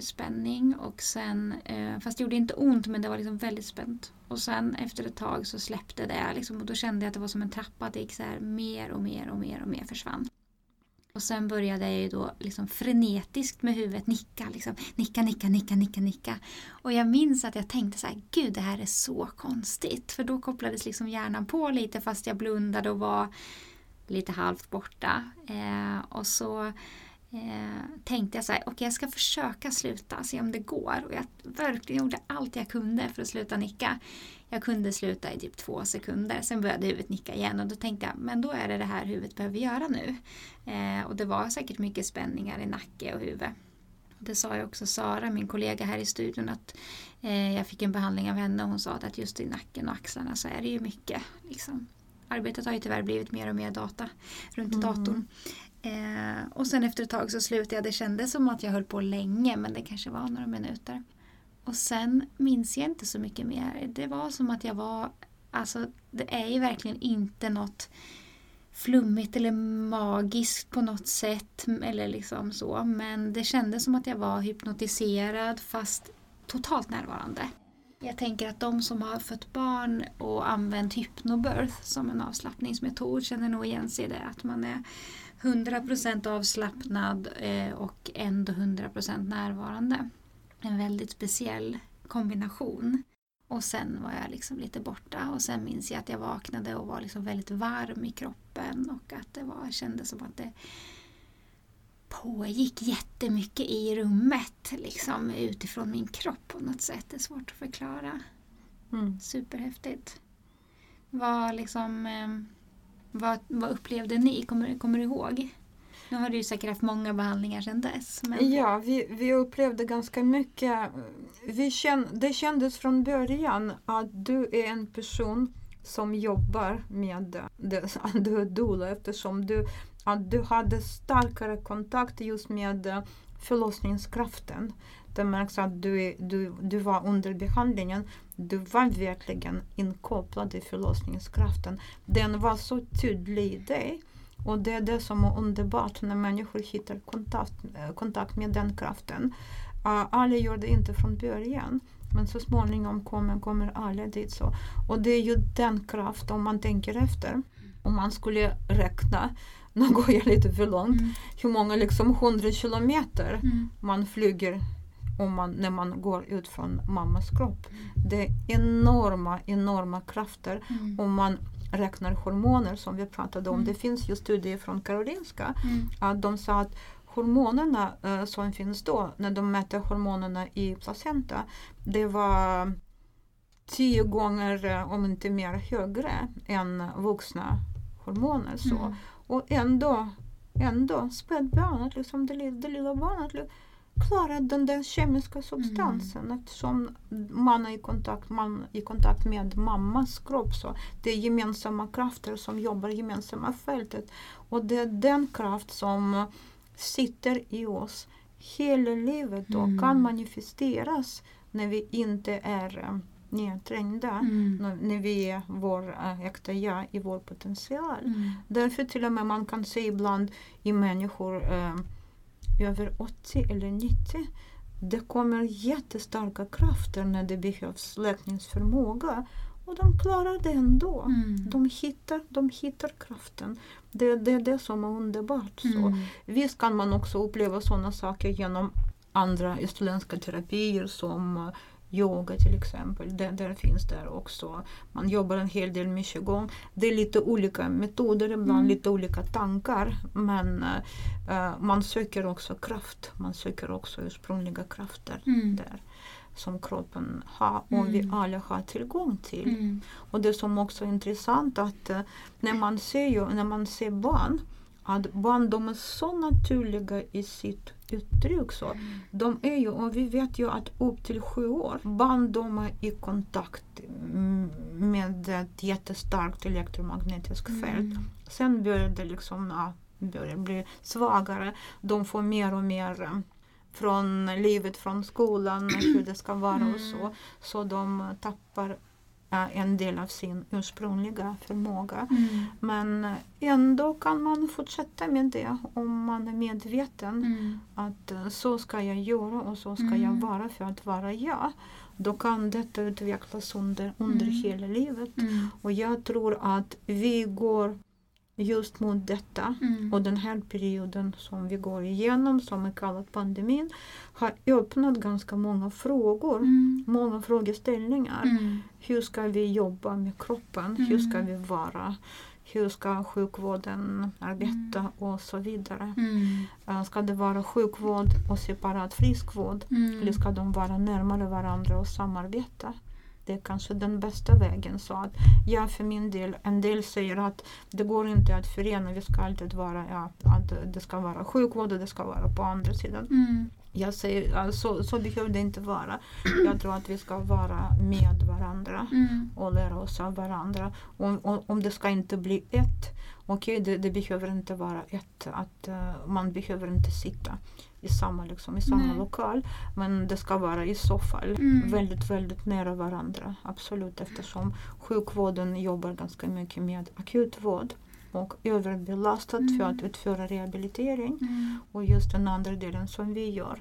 spänning och sen, eh, fast det gjorde inte ont men det var liksom väldigt spänt. Och sen efter ett tag så släppte det liksom, och då kände jag att det var som en trappa, att det gick så här mer och mer och mer och mer försvann. Och sen började jag ju då liksom frenetiskt med huvudet nicka, liksom, nicka, nicka, nicka, nicka, nicka. Och jag minns att jag tänkte så här, gud det här är så konstigt. För då kopplades liksom hjärnan på lite fast jag blundade och var lite halvt borta. Eh, och så eh, tänkte jag så här, okej okay, jag ska försöka sluta, se om det går. Och jag verkligen gjorde allt jag kunde för att sluta nicka. Jag kunde sluta i typ två sekunder, sen började huvudet nicka igen och då tänkte jag, men då är det det här huvudet behöver göra nu. Eh, och det var säkert mycket spänningar i nacke och huvud. Det sa ju också Sara, min kollega här i studion, att eh, jag fick en behandling av henne och hon sa att just i nacken och axlarna så är det ju mycket. Liksom. Arbetet har ju tyvärr blivit mer och mer data runt mm. datorn. Eh, och sen efter ett tag så slutade jag. Det kändes som att jag höll på länge men det kanske var några minuter. Och sen minns jag inte så mycket mer. Det var som att jag var, alltså det är ju verkligen inte något flummigt eller magiskt på något sätt. Eller liksom så. Men det kändes som att jag var hypnotiserad fast totalt närvarande. Jag tänker att de som har fött barn och använt hypnobirth som en avslappningsmetod känner nog igen sig i det. Att man är 100% avslappnad eh, och ändå 100% närvarande. En väldigt speciell kombination. Och sen var jag liksom lite borta och sen minns jag att jag vaknade och var liksom väldigt varm i kroppen och att det var, kändes som att det pågick jättemycket i rummet liksom utifrån min kropp på något sätt. Det är svårt att förklara. Mm. Superhäftigt. Vad, liksom, eh, vad, vad upplevde ni? Kommer, kommer du ihåg? Nu har du ju säkert haft många behandlingar sedan dess. Men... Ja, vi, vi upplevde ganska mycket. Vi känn, det kändes från början att du är en person som jobbar med det, du är doula eftersom du, att du hade starkare kontakt just med förlossningskraften. Det märks att du, du, du var under behandlingen. Du var verkligen inkopplad i förlossningskraften. Den var så tydlig i dig. Och det är det som är underbart när människor hittar kontakt, eh, kontakt med den kraften. Uh, alla gör det inte från början. Men så småningom kommer, kommer alla dit. Så. Och det är ju den kraft, om man tänker efter, om man skulle räkna, nu går jag lite för långt, mm. hur många liksom hundra kilometer mm. man flyger om man, när man går ut från mammas kropp. Det är enorma, enorma krafter. Mm. Om man räknar hormoner som vi pratade om. Mm. Det finns ju studier från Karolinska. Mm. Att de sa att hormonerna eh, som finns då, när de mäter hormonerna i placenta, det var tio gånger, eh, om inte mer, högre än vuxna hormoner. Så. Mm. Och ändå, ändå spädbarnet, liksom det, det lilla barnet, klara den där kemiska substansen mm. eftersom man är i kontakt, man i kontakt med mammas kropp. Så det är gemensamma krafter som jobbar i gemensamma fältet. Och det är den kraft som sitter i oss hela livet och mm. kan manifesteras när vi inte är eh, nedträngda, mm. när vi är vår äh, äkta jag i vår potential. Mm. Därför till och med man kan se ibland i människor äh, över 80 eller 90 det kommer jättestarka krafter när det behövs läkningsförmåga. Och de klarar det ändå. Mm. De, hittar, de hittar kraften. Det, är det som är underbart. Mm. Så visst kan man också uppleva sådana saker genom andra österländska terapier som yoga till exempel. Det, där finns där också. Man jobbar en hel del med qigong. Det är lite olika metoder, ibland mm. lite olika tankar. Men uh, man söker också kraft. Man söker också ursprungliga krafter mm. där som kroppen har och mm. vi alla har tillgång till. Mm. Och det som också är intressant att uh, när man ser, ju, när man ser barn att barn de är så naturliga i sitt uttryck. Så. De är ju, och vi vet ju att upp till sju år, barn de är i kontakt med ett jättestarkt elektromagnetiskt mm. fält. Mm. Sen börjar det liksom, ja, börjar bli svagare. De får mer och mer eh, från livet, från skolan, hur det ska vara och så. Mm. Så de tappar en del av sin ursprungliga förmåga. Mm. Men ändå kan man fortsätta med det om man är medveten mm. att eh, så ska jag göra och så ska mm. jag vara för att vara jag. Då kan detta utvecklas under, under mm. hela livet. Mm. Och jag tror att vi går just mot detta. Mm. Och den här perioden som vi går igenom, som är kallad pandemin, har öppnat ganska många frågor, mm. många frågeställningar. Mm. Hur ska vi jobba med kroppen? Hur ska mm. vi vara? hur ska sjukvården arbeta Mm. och så vidare. Mm. Eh, Ska det vara sjukvård och separat friskvård Mm. eller ska de vara närmare varandra och samarbeta? Det är kanske den bästa vägen. Så att jag för min del, en del säger att det går inte att förena, vi ska alltid vara, ja, att det ska vara sjukvård och det ska vara på andra sidan. Mm. Jag säger, ja, så, behöver det inte vara. Jag tror att vi ska vara med varandra Mm. och lära oss av varandra. Om, om, om det ska inte bli ett, okej det, det behöver inte vara ett, att eh, man behöver inte sitta i samma, liksom, i samma Nej. lokal. Men det ska vara i så fall Mm. väldigt, väldigt nära varandra. Absolut eftersom sjukvården jobbar ganska mycket med akutvård och överbelastat för Mm. att utföra rehabilitering. Mm. Och just den andra delen som vi gör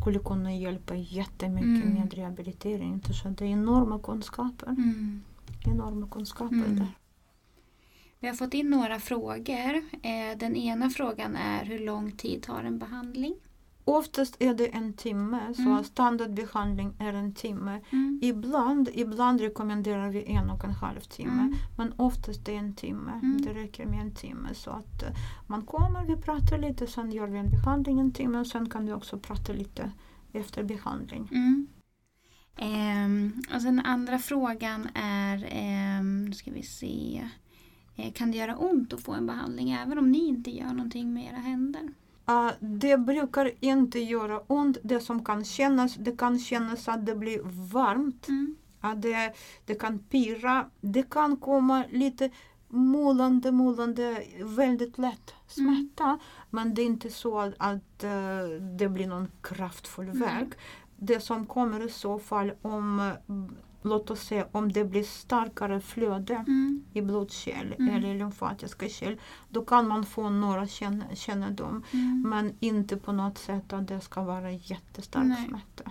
skulle kunna hjälpa jättemycket Mm. med rehabilitering. Så det är enorma kunskaper. Mm. Enorma kunskaper Mm. där. Vi har fått in några frågor. Eh, Den ena frågan är hur lång tid tar en behandling? Oftast är det en timme, Mm. så standardbehandling är en timme. Mm. Ibland, ibland rekommenderar vi en och en halv timme, Mm. men oftast det är en timme. Mm. Det räcker med en timme. Så att eh, man kommer, vi pratar lite, sen gör vi en behandling en timme och sen kan vi också prata lite efter behandling. Mm. Ehm, och sen andra frågan är, ehm, nu ska vi se, eh, kan det göra ont att få en behandling även om ni inte gör någonting med era händer? Uh, det brukar inte göra ont. Det som kan kännas, det kan kännas att det blir varmt. Mm. Att det, det kan pirra. Det kan komma lite målande, målande, väldigt lätt smärta. Men det är inte så att, att eh, det blir någon kraftfull Nej. verk. Det som kommer i så fall om, låt oss säga, om det blir starkare flöde Mm. i blodkärl Mm. eller lymfatiska kärl, då kan man få några känn- kännedom. Mm. Men inte på något sätt att det ska vara jättestark Nej. smärta.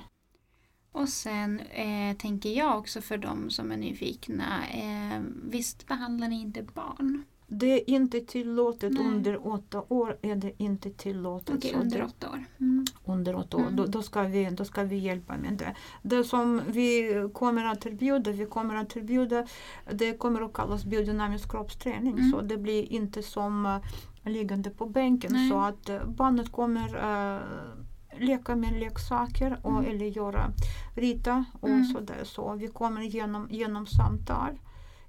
Och sen eh, tänker jag också för de som är nyfikna, eh, visst behandlar ni inte barn? Det är inte tillåtet Nej. under åtta år. är det inte tillåtet. Okej, Så under åtta år. Mm. under åtta år. Mm. Då, då, ska vi, då ska vi hjälpa med det. Det som vi kommer att erbjuda, vi kommer att erbjuda, det kommer att kallas biodynamisk kroppsträning. Mm. Så det blir inte som uh, liggande på bänken Nej. så att uh, barnet kommer uh, leka med leksaker och, Mm. eller göra, rita och Mm. sådär. Så vi kommer genom, genom samtal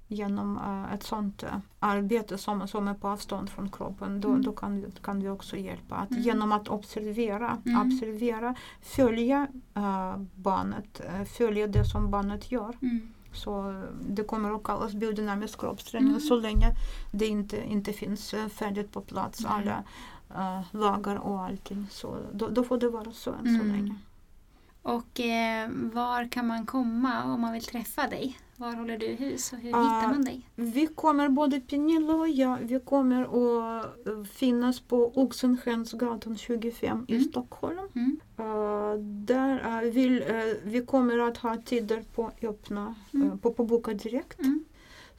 genom uh, ett sånt uh, arbete som, som är på avstånd från kroppen, då, Mm. då kan, kan vi också hjälpa. Att Mm. Genom att observera, Mm. observera följa uh, barnet, följa det som barnet gör. Mm. Så det kommer att kallas biodynamisk kroppsträning Mm. så länge det inte, inte finns färdigt på plats, alla uh, lagar och allting. Så då, då får det vara så än så Mm. länge. Och eh, var kan man komma om man vill träffa dig? Var håller du hus och hur hittar man dig? Vi kommer, både Pernilla och jag, vi kommer att uh, finnas på Oxenstiernsgatan 25 i Mm. Stockholm. Mm. Uh, där uh, vill, uh, vi kommer att ha tider på öppna, Mm. på, på Boka Direkt.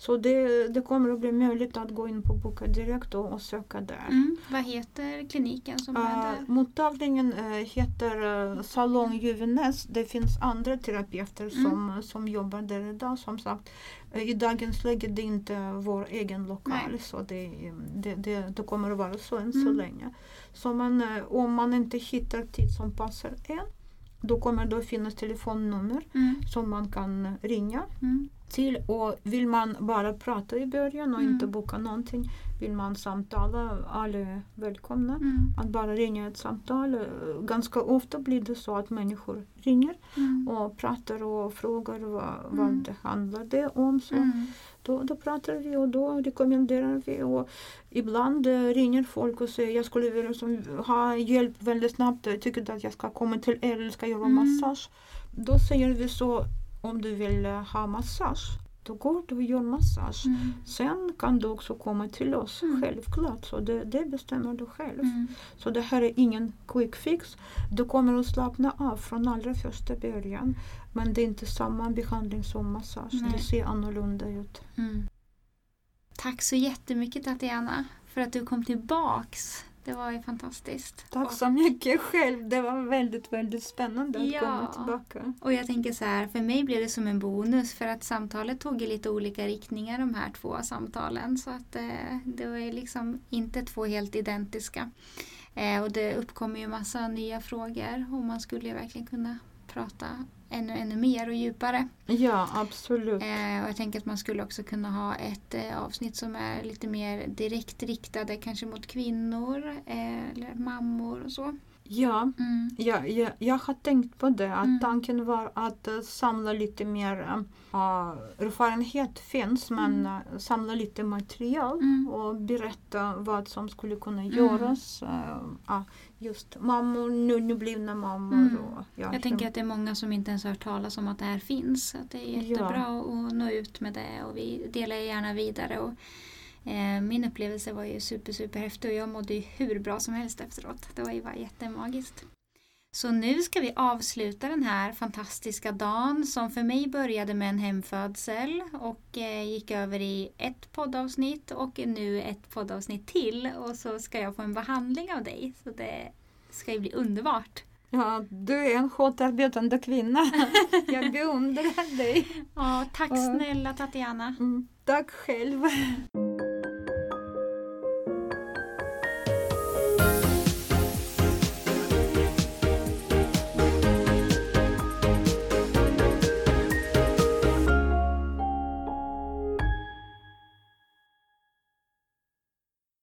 Så det, det kommer att bli möjligt att gå in på Boka Direkt och, och söka där. Mm. Vad heter kliniken som är Uh, där? mottagningen uh, heter uh, Salong Juvenes. Det finns andra terapeuter Mm. som, som jobbar där idag. Som sagt, i dagens läge det är inte vår egen lokal. Nej. Så det, det, det, det kommer att vara så än så Mm. länge. Så man, om man inte hittar tid som passar en då kommer det att finnas telefonnummer Mm. som man kan ringa Mm. till. Och vill man bara prata i början och Mm. inte boka någonting, vill man samtala, alla är välkomna. Mm. Att bara ringa ett samtal. Ganska ofta blir det så att människor ringer Mm. och pratar och frågar vad, Mm. vad det handlar det om. Så Mm. Då, då pratar vi och då rekommenderar vi. Och ibland eh, ringer folk och säger jag skulle vilja som, ha hjälp väldigt snabbt. Jag tycker att jag ska komma till er eller ska göra Mm. massage. Då säger vi så om du vill ha massage, då går du och gör massage. Mm. Sen kan du också komma till oss, Mm. självklart. Så det, det bestämmer du själv. Mm. Så det här är ingen quick fix. Du kommer att slappna av från allra första början. Men det är inte samma behandling som massage. Nej. Det ser annorlunda ut. Mm. Tack så jättemycket Tatiana för att du kom tillbaks det var ju fantastiskt. Tack så mycket själv. Det var väldigt, väldigt spännande att Ja. komma tillbaka. Och jag tänker så här, för mig blev det som en bonus för att samtalet tog i lite olika riktningar de här två samtalen. Så att eh, det var ju liksom inte två helt identiska. Eh, och det uppkommer ju massa nya frågor och man skulle ju verkligen kunna prata ännu, ännu mer och djupare. Ja, absolut. Eh, och jag tänker att man skulle också kunna ha ett eh, avsnitt som är lite mer direkt riktade kanske mot kvinnor eh, eller mammor och så. Ja, Mm. Ja, jag, jag har tänkt på det, att Mm. tanken var att eh, samla lite mer uh, erfarenhet finns, men Mm. samla lite material Mm. och berätta vad som skulle kunna Mm. göras. Uh, uh, just mammor, nu, nu blivna mammor. Mm. Och, ja, Jag tänker att det är många som inte ens har hört talas om att det här finns. Att det är jättebra att nå ut med det och vi delar gärna vidare. Och, eh, min upplevelse var ju super, super häftig och jag mådde ju hur bra som helst efteråt. Det var ju bara jättemagiskt. Så nu ska vi avsluta den här fantastiska dagen som för mig började med en hemfödsel och eh, gick över i ett poddavsnitt och nu ett poddavsnitt till och så ska jag få en behandling av dig. Så det ska ju bli underbart. Ja, du är en hårt arbetande kvinna. jag beundrar dig. Ja, tack snälla Tatiana. Mm, tack själv.